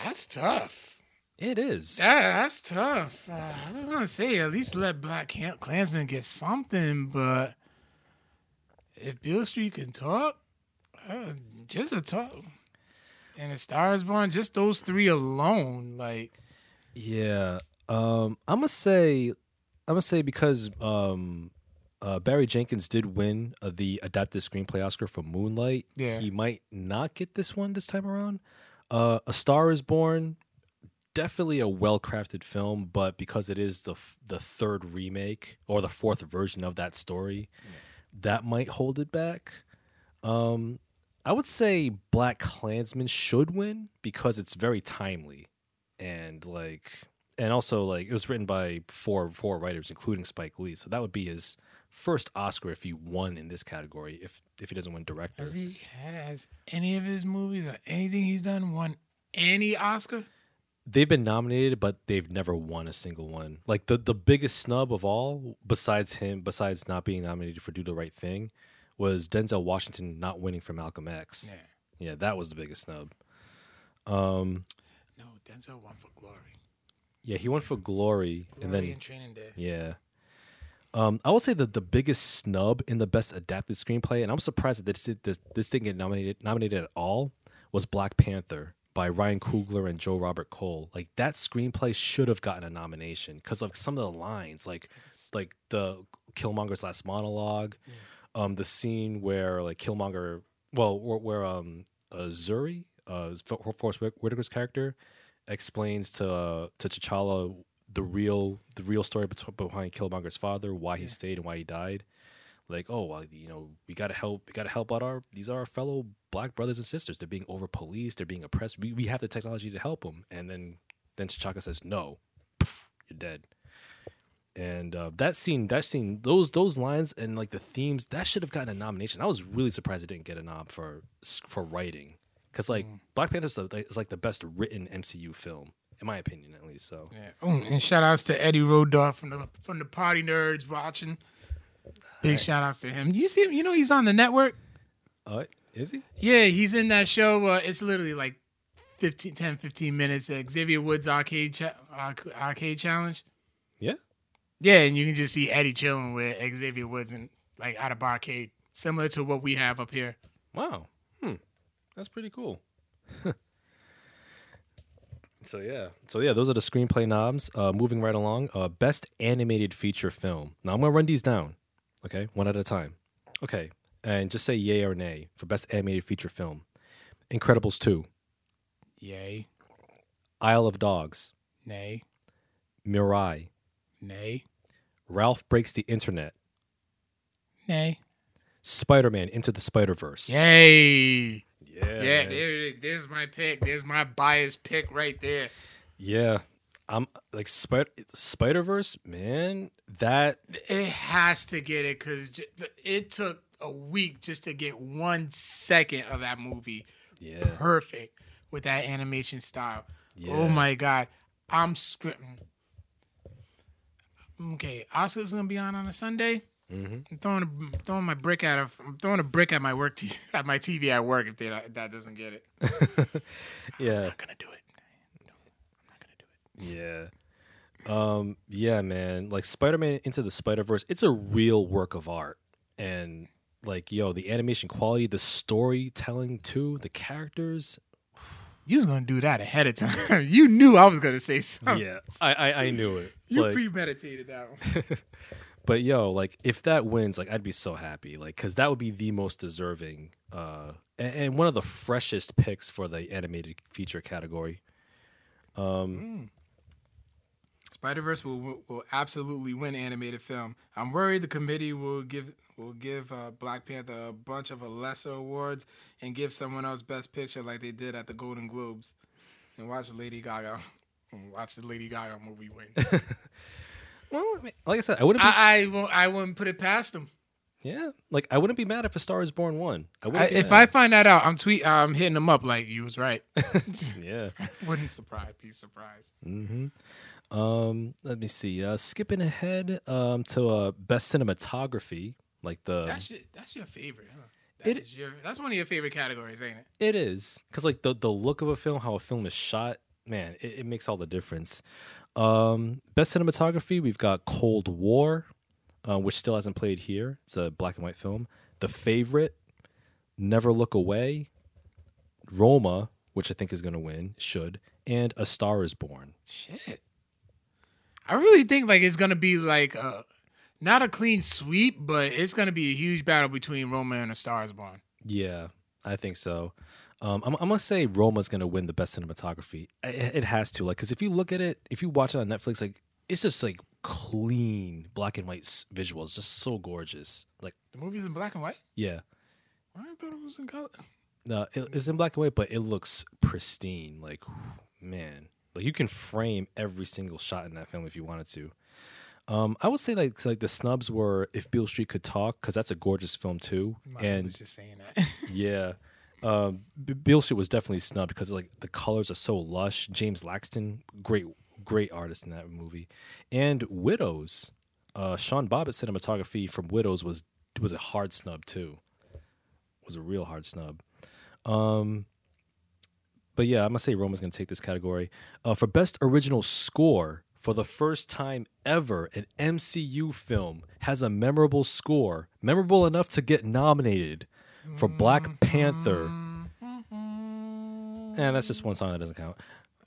S2: that's tough.
S1: It is.
S2: That, that's tough. Uh, I was gonna say at least let Black Camp Klansman get something, but if Bill Street can talk, uh, just a talk. And a Star is Born, just those three alone, like
S1: Yeah. Um I'm gonna say I'm gonna say because um uh, Barry Jenkins did win uh, the adapted screenplay Oscar for Moonlight.
S2: Yeah.
S1: He might not get this one this time around. Uh, A Star is Born. definitely a well crafted film, but because it is the f- the third remake or the fourth version of that story, that might hold it back. Um, I would say Black Klansman should win because it's very timely, and like, and also like it was written by four four writers, including Spike Lee. So that would be his first Oscar if he won in this category. If if he doesn't win director,
S2: Has he has any of his movies or anything he's done won any Oscar?
S1: they've been nominated, but they've never won a single one. Like the the biggest snub of all, besides him, besides not being nominated for Do the Right Thing, was Denzel Washington not winning for Malcolm X.
S2: Yeah.
S1: Yeah, that was the biggest snub. Um,
S2: No, Denzel won for Glory.
S1: yeah, he won for Glory,
S2: Glory
S1: and then
S2: and Training Day.
S1: yeah. Um, I will say that the biggest snub in the best adapted screenplay, and I'm surprised that this this, this didn't get nominated nominated at all, was Black Panther by Ryan Coogler and Joe Robert Cole. Like that screenplay should have gotten a nomination because of some of the lines, like like the Killmonger's last monologue, um, the scene where like Killmonger, well, where, where um uh, Zuri, uh, F- Forest Whitaker's character, explains to uh, to T'Challa the real the real story behind Killmonger's father, why he stayed and why he died. Like, oh, well, you know, we gotta help. We gotta help out our these are our fellow black brothers and sisters. They're being over policed. They're being oppressed. We we have the technology to help them. And then then T'Chaka says, no, Poof, you're dead. And uh, that scene, that scene, those those lines and like the themes, that should have gotten a nomination. I was really surprised it didn't get a nom for for writing, because like Black Panther is like the best written MCU film, in my opinion, at least. So
S2: Yeah. Oh, and shout outs to Eddie Rodolph from the from the Party Nerds watching. Big shout outs to him. You see him? You know he's on the network.
S1: Uh, is he?
S2: Yeah, he's in that show. Uh, it's literally like 15, 10, 15 minutes. Uh, Xavier Woods arcade cha- arcade challenge.
S1: Yeah.
S2: Yeah, and you can just see Eddie chilling with Xavier Woods and like at a barcade, similar to what we have up here.
S1: Wow. Hmm. That's pretty cool. so yeah. So yeah, those are the screenplay knobs. Uh, moving right along. Uh, best animated feature film. Now I'm gonna run these down. Okay, one at a time. Okay, and just say yay or nay for best animated feature film. Incredibles two,
S2: Yay,
S1: Isle of Dogs,
S2: nay,
S1: Mirai,
S2: nay,
S1: Ralph Breaks the Internet,
S2: nay.
S1: Spider Man Into the Spider Verse.
S2: Yay.
S1: Yeah.
S2: Yeah, there, there's my pick. There's my biased pick right there.
S1: Yeah. I'm like Spider Spider Verse, man. That
S2: It has to get it because it took a week just to get one second of that movie
S1: yeah.
S2: perfect with that animation style.
S1: Oh yeah.
S2: Oh my god, I'm scripting. Okay, Oscar's gonna be on on a Sunday.
S1: hmm
S2: I'm throwing a, throwing my brick at a, I'm throwing a brick at my work t- at my TV at work if, they, if that doesn't get it.
S1: Yeah.
S2: I'm not gonna do it. I'm not gonna do it.
S1: Yeah. Um, yeah, man. Like Spider Man Into the Spider Verse, it's a real work of art. And like, yo, the animation quality, the storytelling too, the characters.
S2: You was gonna do that ahead of time. you knew I was gonna say something.
S1: Yeah. I, I, I knew it.
S2: You
S1: Like,
S2: premeditated that one.
S1: but yo, like if that wins, like I'd be so happy. Like, cause that would be the most deserving, uh and, and one of the freshest picks for the animated feature category. Um
S2: Spider Verse will will absolutely win animated film. I'm worried the committee will give will give uh, Black Panther a bunch of a lesser awards and give someone else Best Picture like they did at the Golden Globes. And watch Lady Gaga. Watch the Lady Gaga movie win.
S1: well, I mean, like I said, I wouldn't be
S2: I, I won't. I wouldn't put it past them.
S1: Yeah, like I wouldn't be mad if A Star Is Born won. I
S2: I, if. I find that out, I'm tweet. I'm hitting them up like you was right.
S1: yeah.
S2: Wouldn't surprise. Be surprised.
S1: hmm Um, let me see. Uh, skipping ahead um to uh best cinematography, like the
S2: That's your, that's your favorite, huh? That
S1: It-
S2: your, that's one of your favorite categories, ain't it?
S1: it is because like the the look of a film, how a film is shot, man, it, it makes all the difference. Um, best cinematography, we've got Cold War, uh, which still hasn't played here. It's a black and white film. The Favorite, Never Look Away, Roma, which I think is going to win, should, and A Star Is Born.
S2: Shit. I really think like it's gonna be like a not a clean sweep, but it's gonna be a huge battle between Roma and A Star Is Born.
S1: Yeah, I think so. Um, I'm, I'm gonna say Roma's gonna win the best cinematography. It, it has to, like, because if you look at it, if you watch it on Netflix, like, it's just like clean black and white s- visuals, just so gorgeous. Like,
S2: The movie's in black and white.
S1: yeah,
S2: I thought it was in color.
S1: no, it, it's in black and white, but it looks pristine. Like, man, like you can frame every single shot in that film if you wanted to. Um, I would say like like the snubs were if Beale Street could talk because that's a gorgeous film too,
S2: I
S1: and
S2: was just saying that.
S1: Yeah. Um, Beale Street was definitely snubbed because like the colors are so lush. James Laxton, great, great artist in that movie, and Widows. Uh, Sean Bobbitt cinematography from Widows was was a hard snub too. Was a real hard snub. Um, but yeah, I'm gonna say Roma's gonna take this category uh, for best original score. For the first time ever, an MCU film has a memorable score, memorable enough to get nominated for Black Panther. And that's just one song that doesn't count.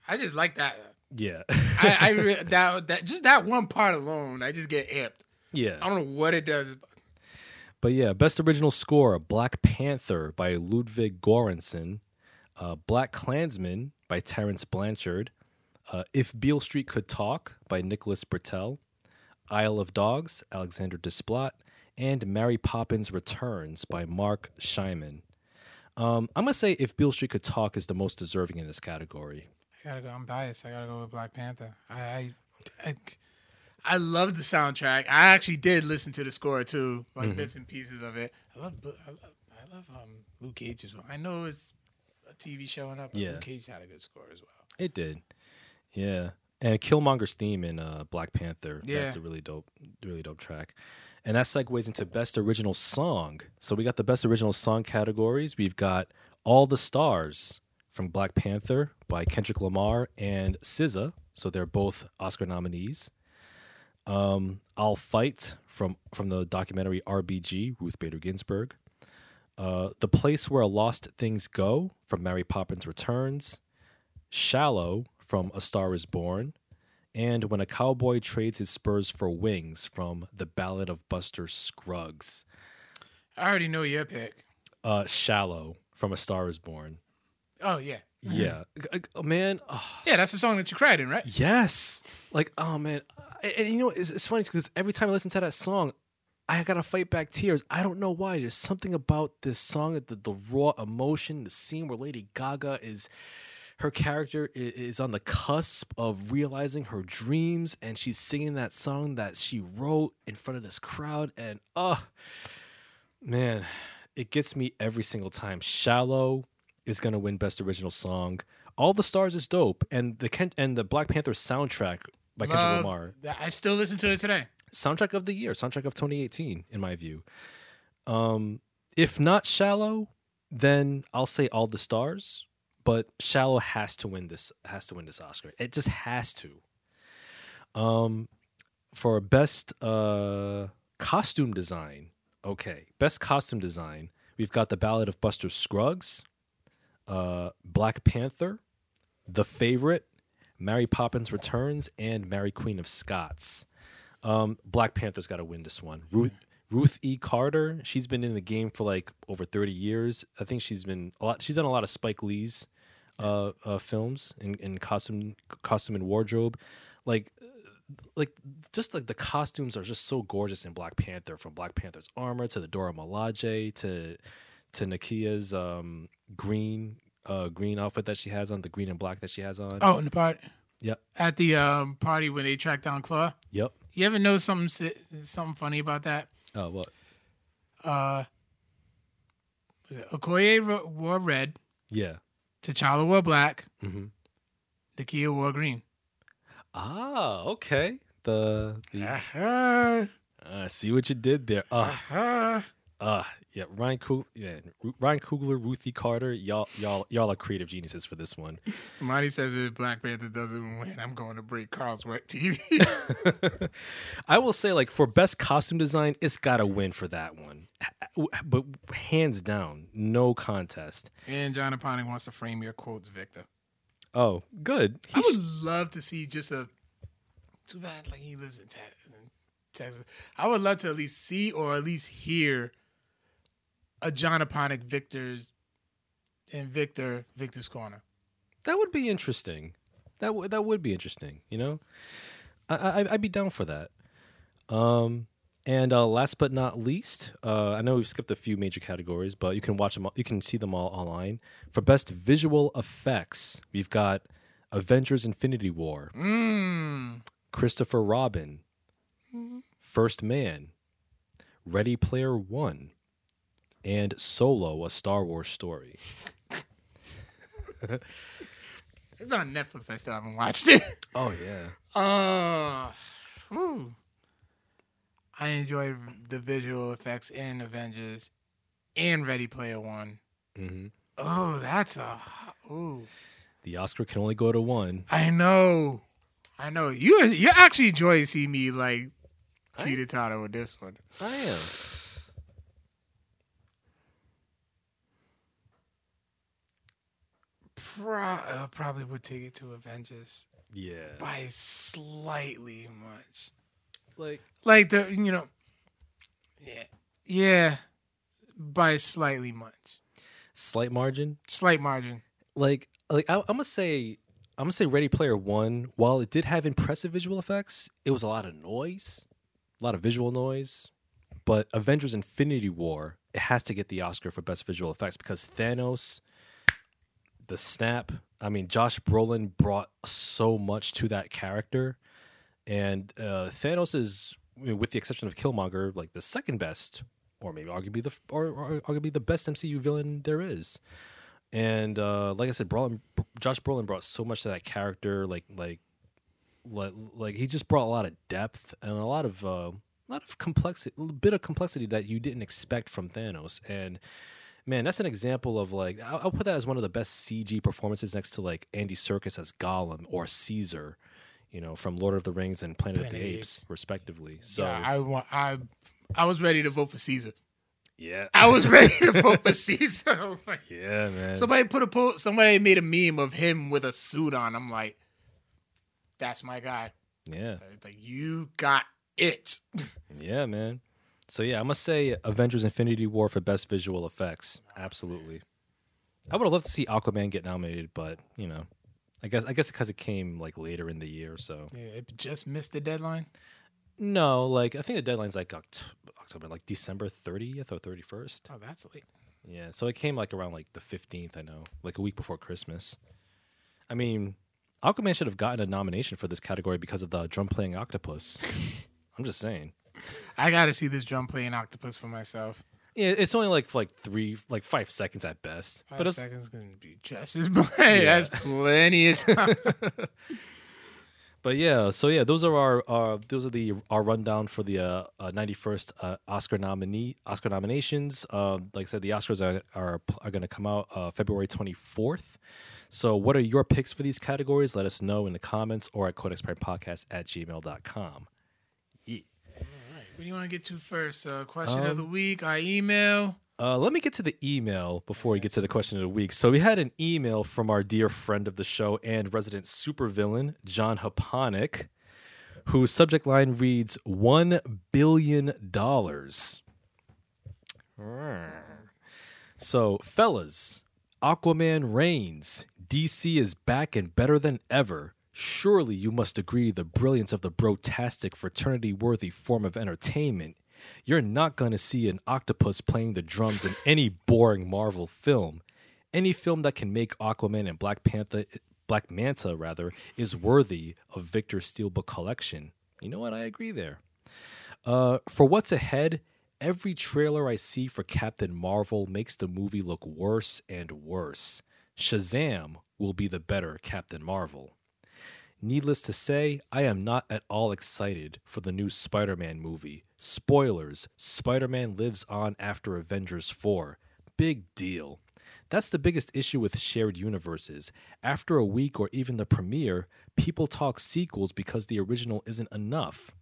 S2: I just like that.
S1: Yeah.
S2: I, I re- that that just that one part alone, I just get amped.
S1: yeah.
S2: I don't know what it does.
S1: But yeah, best original score Black Panther by Ludwig Göransson, uh, Black Klansman by Terence Blanchard, uh, If Beale Street Could Talk by Nicholas Britell, Isle of Dogs, Alexander Desplat, and Mary Poppins Returns by Marc Shaiman. Um, I'm gonna say If Beale Street Could Talk is the most deserving in this category.
S2: I gotta go. I'm biased. I gotta go with Black Panther. I, I, I, I love the soundtrack. I actually did listen to the score too, like bits and pieces of it. I love, I love, I love um, Luke Cage as well. I know it's a TV show and up, but
S1: Yeah.
S2: Luke Cage had a good score as well.
S1: It did. Yeah. And Killmonger's theme in uh, Black Panther.
S2: Yeah.
S1: That's a really dope, really dope track. And that segues into best original song. So we got the best original song categories. We've got All the Stars from Black Panther by Kendrick Lamar and SZA. So they're both Oscar nominees. Um, I'll Fight from from the documentary RBG, Ruth Bader Ginsburg. Uh, the Place Where Lost Things Go from Mary Poppins Returns. Shallow from A Star is Born, and When a Cowboy Trades His Spurs for Wings from The Ballad of Buster Scruggs.
S2: I already know your pick.
S1: Uh, Shallow from A Star is Born.
S2: Oh yeah,
S1: Yeah. Man, oh,
S2: yeah. That's the song that you cried in, right?
S1: yes. Like, oh man. And, and you know, it's, it's funny because every time I listen to that song, I gotta fight back tears. I don't know why. There's something about this song, the, the raw emotion, the scene where Lady Gaga is her character is on the cusp of realizing her dreams and she's singing that song that she wrote in front of this crowd and oh man it gets me every single time shallow is going to win best original song all the stars is dope and the Ken- and the black panther soundtrack by kendrick
S2: Love
S1: lamar
S2: that- I still listen to it today.
S1: soundtrack of the year, soundtrack of 2018, in my view. Um, if not shallow, then I'll say all the stars. But shallow has to win this. Has to win this Oscar. It just has to. Um, for best uh costume design, okay, best costume design, we've got the Ballad of Buster Scruggs, uh, Black Panther, The Favorite, Mary Poppins Returns, and Mary Queen of Scots. Um, Black Panther's got to win this one. Ruth Ruth E. Carter, she's been in the game for like over thirty years. I think she's been a lot. She's done a lot of Spike Lee's uh, uh, films in, in costume costume and wardrobe. Like like just like the costumes are just so gorgeous in Black Panther, from Black Panther's armor to the Dora Milaje to to Nakia's um, green uh, green outfit that she has on, the green and black that she has on.
S2: Oh, in the part
S1: Yep.
S2: at the um, party when they track down Klaue.
S1: Yep.
S2: You ever know something something funny about that?
S1: Oh, what?
S2: Uh, was it Okoye wore red,
S1: Yeah.
S2: T'Challa wore black,
S1: hmm
S2: Nakia wore green.
S1: Ah, okay. The, the
S2: Uh-huh.
S1: uh, see what you did there. Uh,
S2: Uh-huh.
S1: uh yeah. Ryan Coog, yeah, Ryan Coogler, Ruthie Carter, y'all, y'all, y'all are creative geniuses for this one.
S2: Marty says if Black Panther doesn't win, I'm going to break Carl's work TV.
S1: I will say, like for best costume design, it's got to win for that one, but hands down, no contest.
S2: and John Aponic wants to frame your quotes, Victor.
S1: Oh, good.
S2: I would love to see just a. Too bad, like he lives in Texas. I would love to at least see or at least hear a John Aponic Victor's and Victor Victor's corner.
S1: That would be interesting. That would that would be interesting. You know, I, I I'd be down for that. Um, and uh, last but not least, uh, I know we've skipped a few major categories, but you can watch them. all- You can see them all online. For best visual effects, we've got Avengers: Infinity War,
S2: Mm.
S1: Christopher Robin, First Man, Ready Player One, and Solo: A Star Wars Story.
S2: It's on Netflix. I still haven't watched it.
S1: Oh yeah.
S2: Uh, whew. I enjoyed the visual effects in Avengers and Ready Player One.
S1: hmm
S2: Oh, that's a. Ooh.
S1: The Oscar can only go to one.
S2: I know. I know. You you actually enjoy seeing me like teeter totter with this one.
S1: I am.
S2: Pro- uh, probably would take it to Avengers
S1: Yeah.
S2: by slightly much.
S1: Like
S2: Like the you know, yeah, yeah, by slightly much,
S1: slight margin.
S2: slight margin.
S1: Like like I, I'm gonna say I'm gonna say Ready Player One. While it did have impressive visual effects, it was a lot of noise, a lot of visual noise. But Avengers: Infinity War, it has to get the Oscar for best visual effects because Thanos, the snap. I mean, Josh Brolin brought so much to that character, and uh, Thanos is, with the exception of Killmonger, like the second best, or maybe arguably the or, or arguably the best MCU villain there is. And uh, like I said, Brolin, Josh Brolin brought so much to that character. Like like like, like he just brought a lot of depth and a lot of uh, a lot of complexity, a bit of complexity that you didn't expect from Thanos. And man, that's an example of like I'll, I'll put that as one of the best CG performances next to like Andy Serkis as Gollum or Caesar, you know, from Lord of the Rings and Planet, of
S2: Planet
S1: the
S2: of the
S1: Apes, respectively. So
S2: yeah, I want. I I was ready to vote for Caesar.
S1: yeah,
S2: I was ready to vote for Caesar. Like-
S1: yeah, man.
S2: somebody put a po- somebody made a meme of him with a suit on. I'm like, that's my guy.
S1: yeah.
S2: Like you got it.
S1: Yeah, man. So yeah, I must say Avengers Infinity War for best visual effects. Absolutely. I would have loved to see Aquaman get nominated, but, you know, I guess I guess because it came like later in the year, so.
S2: Yeah, it just missed the deadline.
S1: No, like I think the deadline's like Oct- October, like December 30th or 31st.
S2: Oh, that's late.
S1: Yeah, so it came like around like the 15th, I know, like a week before Christmas. I mean, Aquaman should have gotten a nomination for this category because of the drum playing octopus. I'm just saying.
S2: I got to see this drum playing octopus for myself.
S1: Yeah, it's only like like three, like five seconds at best.
S2: Five
S1: but
S2: seconds gonna be just as much. That's plenty of time.
S1: but yeah, so yeah, those are our, uh, those are the our rundown for the uh, uh, 91st uh, Oscar nominee Oscar nominations. Um, like I said, the Oscars are are, are going to come out uh, February 24th. So, what are your picks for these categories? Let us know in the comments or at codexpirepodcast at gmail.com.
S2: What do you want to get to first? Uh, question of
S1: Um,
S2: the week, our email.
S1: Uh, let me get to the email before we get to the question of the week. So we had an email from our dear friend of the show and resident supervillain, John Haponic, whose subject line reads $1 billion. So, fellas, Aquaman reigns. DC is back and better than ever. Surely you must agree the brilliance of the brotastic fraternity worthy form of entertainment. You're not going to see an octopus playing the drums in any boring Marvel film. Any film that can make Aquaman and Black Panther Black Manta rather is worthy of Victor Steelbook collection. You know what? I agree there. Uh, for what's ahead, every trailer I see for Captain Marvel makes the movie look worse and worse. Shazam will be the better Captain Marvel. Needless to say, I am not at all excited for the new Spider Man movie. Spoilers Spider Man lives on after Avengers 4. Big deal. That's the biggest issue with shared universes. After a week or even the premiere, people talk sequels because the original isn't enough.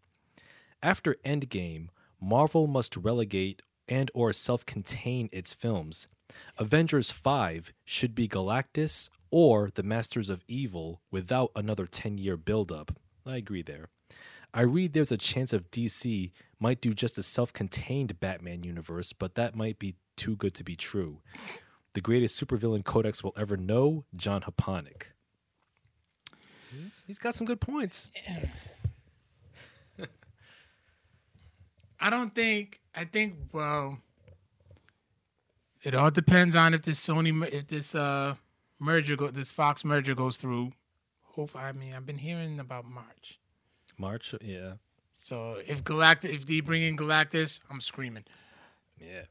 S1: After Endgame, Marvel must relegate and or self-contain its films. Avengers 5 should be Galactus or The Masters of Evil without another 10-year buildup. I agree there. I read there's a chance of DC might do just a self-contained Batman universe, but that might be too good to be true. The greatest supervillain Codex will ever know, John Haponic. He's, got some good points.
S2: I don't think. I think. Well, it all depends on if this Sony, if this uh merger, go, this Fox merger goes through. Hopefully, I mean, I've been hearing about March.
S1: March, yeah,
S2: So if Galactus, if they bring in Galactus, I'm screaming.
S1: yeah.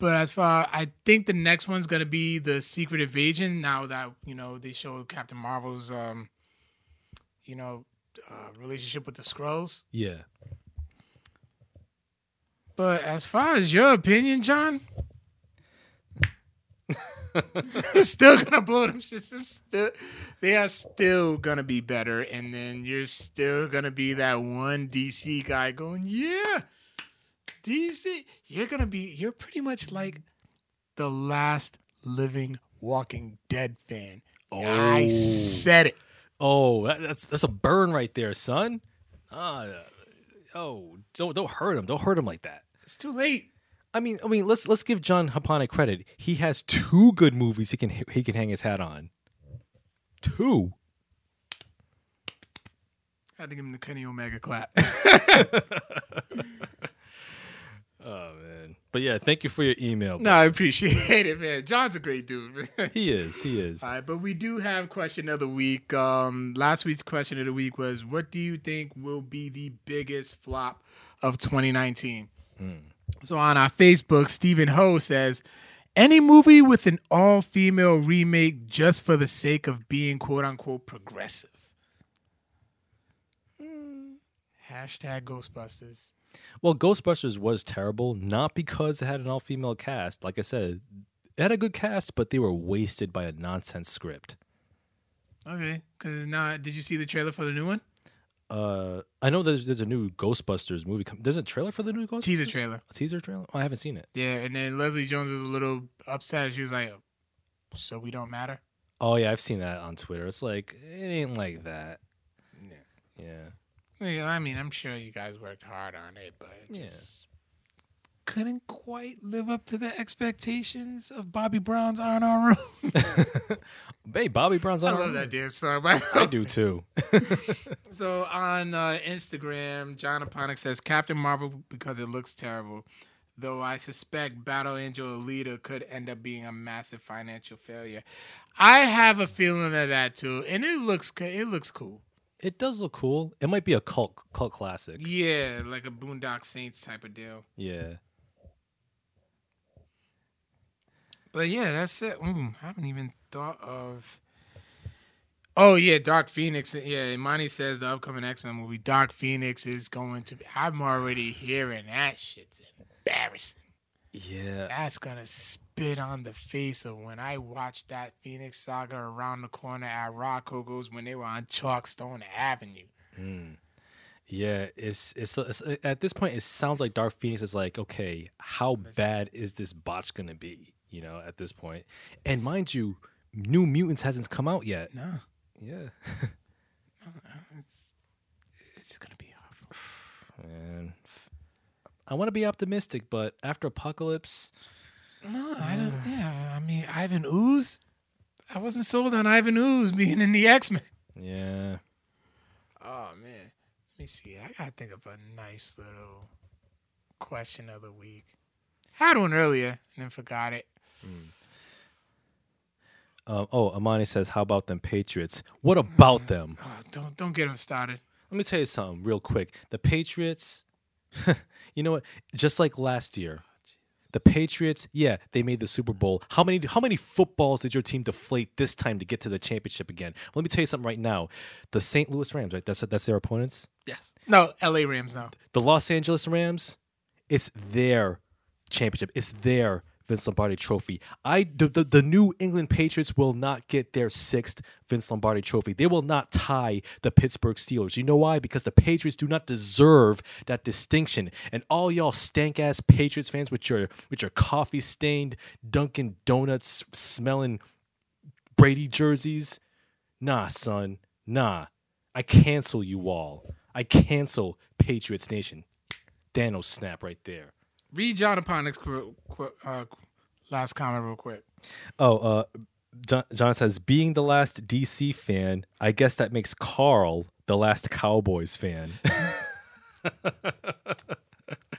S2: But as far, I think the next one's gonna be the Secret Invasion. Now that you know they showed Captain Marvel's, um, you know, uh, relationship with the Skrulls.
S1: Yeah.
S2: But as far as your opinion, John, you're still gonna blow them shits. Still, they are still gonna be better, and then you're still gonna be that one DC guy going, yeah, DC. You're gonna be. You're pretty much like the last living Walking Dead fan.
S1: Oh.
S2: I said it.
S1: Oh, that, that's that's a burn right there, son. Ah, oh, don't don't hurt him. Don't hurt him like that.
S2: It's too late.
S1: I mean, I mean, let's let's give John Haponic credit. He has two good movies he can he can hang his hat on. Two.
S2: Had to give him the Kenny Omega clap.
S1: Oh man. But yeah, thank you for your email.
S2: no, I appreciate it, man. John's a great dude.
S1: He is. He is.
S2: All right, but we do have question of the week. Um, last week's question of the week was, "What do you think will be the biggest flop of 2019?" So on our Facebook, Stephen Ho says, "Any movie with an all-female remake just for the sake of being quote unquote progressive." Hmm. Hashtag Ghostbusters.
S1: Well, Ghostbusters was terrible, not because it had an all female cast. Like I said, it had a good cast, but they were wasted by a nonsense script.
S2: Okay, because now, did you see the trailer for the new one?
S1: Uh, I know there's there's a new Ghostbusters movie. Com- there's a trailer for the new Ghostbusters.
S2: Teaser trailer.
S1: A teaser trailer. Oh, I haven't seen it.
S2: Yeah, and then Leslie Jones is a little upset. She was like, "So we don't matter."
S1: Oh yeah, I've seen that on Twitter. It's like it ain't like that.
S2: Yeah.
S1: Yeah.
S2: Yeah, I mean, I'm sure you guys worked hard on it, but it
S1: Yeah.
S2: just couldn't quite live up to the expectations of Bobby Brown's R&R Room.
S1: Hey, Bobby Brown's on I
S2: love that damn song.
S1: I do too.
S2: So on uh, Instagram, John Aponic says Captain Marvel because it looks terrible. Though I suspect Battle Angel Alita could end up being a massive financial failure. I have a feeling of that too, and it looks it looks cool.
S1: it does look cool. It might be a cult cult classic.
S2: Yeah, like a Boondock Saints type of deal.
S1: Yeah.
S2: But yeah, that's it. Mm, I haven't even thought of. Oh yeah, Dark Phoenix. Yeah, Imani says the upcoming X Men movie, Dark Phoenix, is going to be. I'm already hearing that shit's embarrassing.
S1: Yeah.
S2: That's gonna spit on the face of when I watched that Phoenix Saga around the corner at Rockogo's when they were on Chalkstone Avenue.
S1: Yeah, it's, it's it's at this point it sounds like Dark Phoenix is like, okay, how bad is this botch gonna be? You know, at this point, and mind you, New Mutants hasn't come out yet.
S2: No,
S1: Yeah,
S2: it's gonna be awful.
S1: and I want to be optimistic, but after Apocalypse,
S2: No, I don't. Uh, yeah, I mean Ivan Ooze. I wasn't sold on Ivan Ooze being in the X Men.
S1: yeah,
S2: Oh man, let me see. I gotta think of a nice little question of the week. Had one earlier and then forgot it.
S1: Um, oh, Imani says, how about them Patriots? What about them?
S2: Oh, don't don't get him started.
S1: Let me tell you something real quick. The Patriots, you know what? Just like last year, the Patriots, yeah, they made the Super Bowl. How many how many footballs did your team deflate this time to get to the championship again? Let me tell you something right now. The St. Louis Rams, right? That's that's their opponents.
S2: Yes. No, L.A. Rams now.
S1: The Los Angeles Rams, it's their championship. It's their Vince Lombardi trophy. I the, the, the New England Patriots will not get their sixth Vince Lombardi trophy. They will not tie the Pittsburgh Steelers. You know why? Because the Patriots do not deserve that distinction. And all y'all stank ass Patriots fans with your with your coffee stained Dunkin' Donuts smelling Brady jerseys, nah, son, nah. I cancel you all. I cancel Patriots Nation. Thanos snap right there.
S2: Read John Aponic's qu- qu- uh, Last comment, real quick.
S1: Oh, uh, John, John says, being the last DC fan, I guess that makes Carl the last Cowboys fan.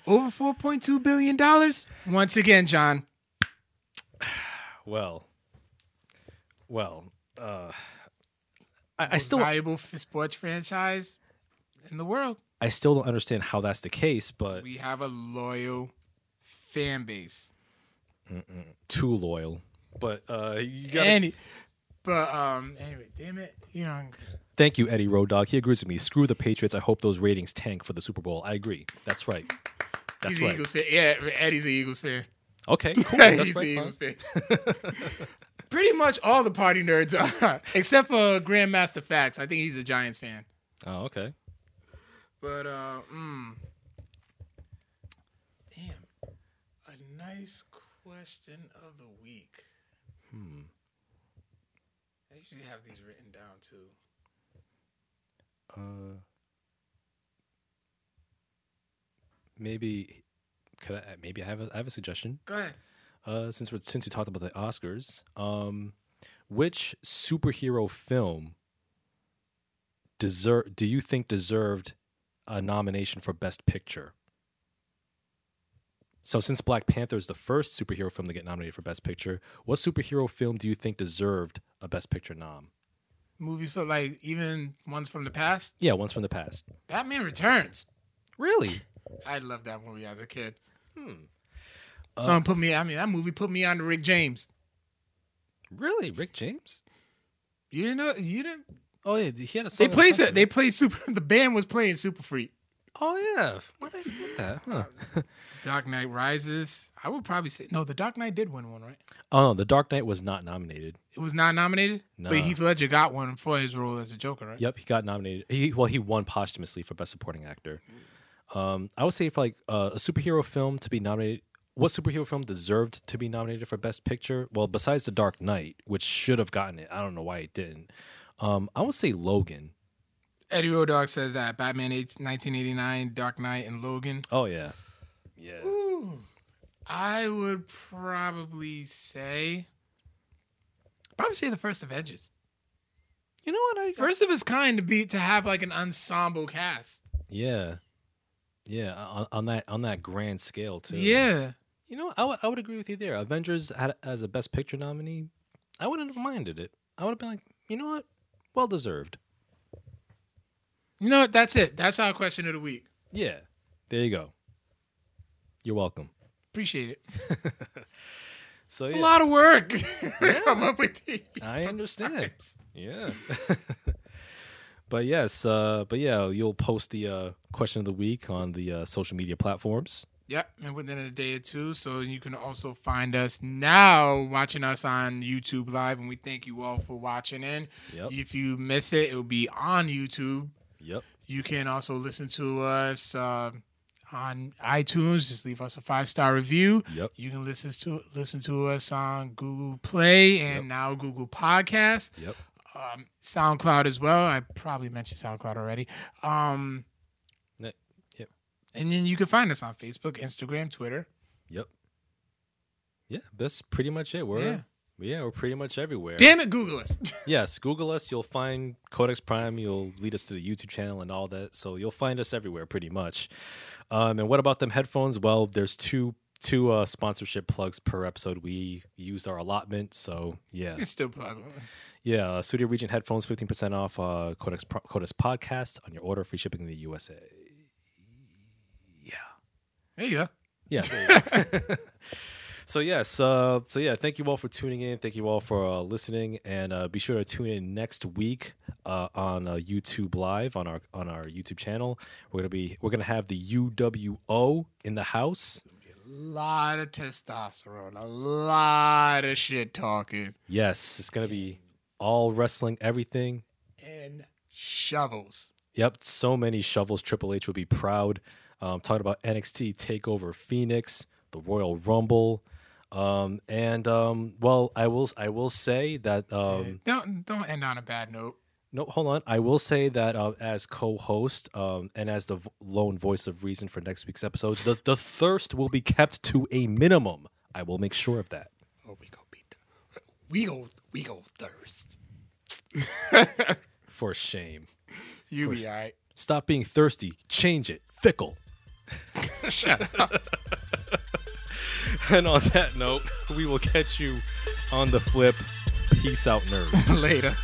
S2: Over four point two billion dollars. Once again, John.
S1: well, well, uh, I, I still,
S2: valuable sports franchise in the world.
S1: I still don't understand how that's the case, but
S2: We have a loyal fan base.
S1: too loyal. But uh, you
S2: Any, but um, anyway, damn it, you know,
S1: thank you, Eddie Road Dog. He agrees with me. Screw the Patriots. I hope those ratings tank for the Super Bowl. I agree. That's right. That's
S2: he's
S1: right.
S2: Eagles fan. Yeah, Eddie's an Eagles fan.
S1: Okay, cool. That's
S2: he's an. Eagles fan. Pretty much all the party nerds are, except for Grandmaster Facts. I think he's a Giants fan.
S1: Oh, okay.
S2: But uh, mm, damn, a nice question of the week.
S1: Hmm.
S2: I usually have these written down too.
S1: Uh, maybe could I? Maybe I have a, I have a suggestion.
S2: Go ahead.
S1: Uh, since we're since we talked about the Oscars, um, which superhero film deserve do you think deserved a nomination for Best Picture? So, since Black Panther is the first superhero film to get nominated for Best Picture, what superhero film do you think deserved a Best Picture nom?
S2: Movies for like even ones from the past.
S1: Yeah, ones from the past.
S2: Batman Returns.
S1: Really?
S2: I loved that movie as a kid.
S1: Hmm.
S2: Someone put me. I mean, that movie put me on to Rick James.
S1: Really, Rick James?
S2: You didn't know? You didn't?
S1: Oh yeah, he had a.
S2: They played.
S1: something.
S2: They played super. The band was playing Super Freak.
S1: Oh yeah, why did I forget that? Huh.
S2: Dark Knight Rises. I would probably say no. The Dark Knight did win one, right?
S1: Oh The Dark Knight was not nominated.
S2: It was not nominated,
S1: No.
S2: but Heath Ledger got one for his role as a Joker, right?
S1: Yep, he got nominated. He well, he won posthumously for Best Supporting Actor. Um, I would say for like uh, a superhero film to be nominated. What superhero film deserved to be nominated for Best Picture? Well, besides The Dark Knight, which should have gotten it, I don't know why it didn't. Um, I would say Logan.
S2: Eddie Road Dog says that Batman 8, 1989, Dark Knight, and Logan.
S1: Oh yeah, yeah.
S2: Ooh, I would probably say, probably say the first Avengers.
S1: You know what? I
S2: First of its kind to be to have like an ensemble cast.
S1: yeah, yeah. On, on that on that grand scale too.
S2: Yeah,
S1: You know, I would I would agree with you there. Avengers had as a Best Picture nominee, I wouldn't have minded it. I would have been like, you know what, well deserved.
S2: You know what? That's it. That's our question of the week.
S1: Yeah, there you go. You're welcome.
S2: Appreciate it.
S1: So
S2: It's
S1: yeah,
S2: a lot of work to come up with these.
S1: I understand. Yeah. but yes, uh, but yeah, you'll post the uh, question of the week on the uh, social media platforms.
S2: Yep, and within a day or two. So you can also find us now watching us on YouTube Live, and we thank you all for watching in.
S1: Yep.
S2: If you miss it, it will be on YouTube.
S1: Yep.
S2: You can also listen to us uh, on iTunes. Just leave us a five star review.
S1: Yep.
S2: You can listen to listen to us on Google Play and
S1: Yep.
S2: now Google Podcast,
S1: Yep.
S2: um, SoundCloud as well. I probably mentioned SoundCloud already. Um,
S1: yep.
S2: And then you can find us on Facebook, Instagram, Twitter.
S1: Yep. Yeah, that's pretty much it. We're
S2: Yeah.
S1: Yeah, we're pretty much everywhere.
S2: Damn it, Google us.
S1: Yes, Google us. You'll find Codex Prime. You'll lead us to the YouTube channel and all that. So you'll find us everywhere, pretty much. Um, and what about them headphones? Well, there's two two uh, sponsorship plugs per episode. We used our allotment, so yeah,
S2: it's still plug.
S1: yeah. Uh, Sudio Regent headphones, fifteen percent off. Uh, Codex Pro- Codex podcast on your order, free shipping in the USA. Yeah.
S2: There you go.
S1: Yeah. there you go. So yes, uh, so yeah, thank you all for tuning in. Thank you all for uh, listening, and uh, be sure to tune in next week uh, on uh, YouTube Live on our on our YouTube channel. We're gonna be we're gonna have the UWO in the house.
S2: A lot of testosterone, a lot of shit talking,
S1: Yes, it's gonna be all wrestling, everything.
S2: and shovels.
S1: Yep, so many shovels. Triple H will be proud. Um, talking about NXT Takeover Phoenix, the Royal Rumble, um, and um, well, I will I will say that um,
S2: Don't don't end on a bad note.
S1: no, hold on. I will say that uh, as co-host um, and as the v- lone voice of reason for next week's episode, the the thirst will be kept to a minimum. I will make sure of that.
S2: Oh, we go, beat we go We go thirst.
S1: For shame.
S2: You for be all right.
S1: Stop being thirsty. Change it. Fickle.
S2: Shut up.
S1: And on that note, we will catch you on the flip. Peace out, nerds.
S2: Later.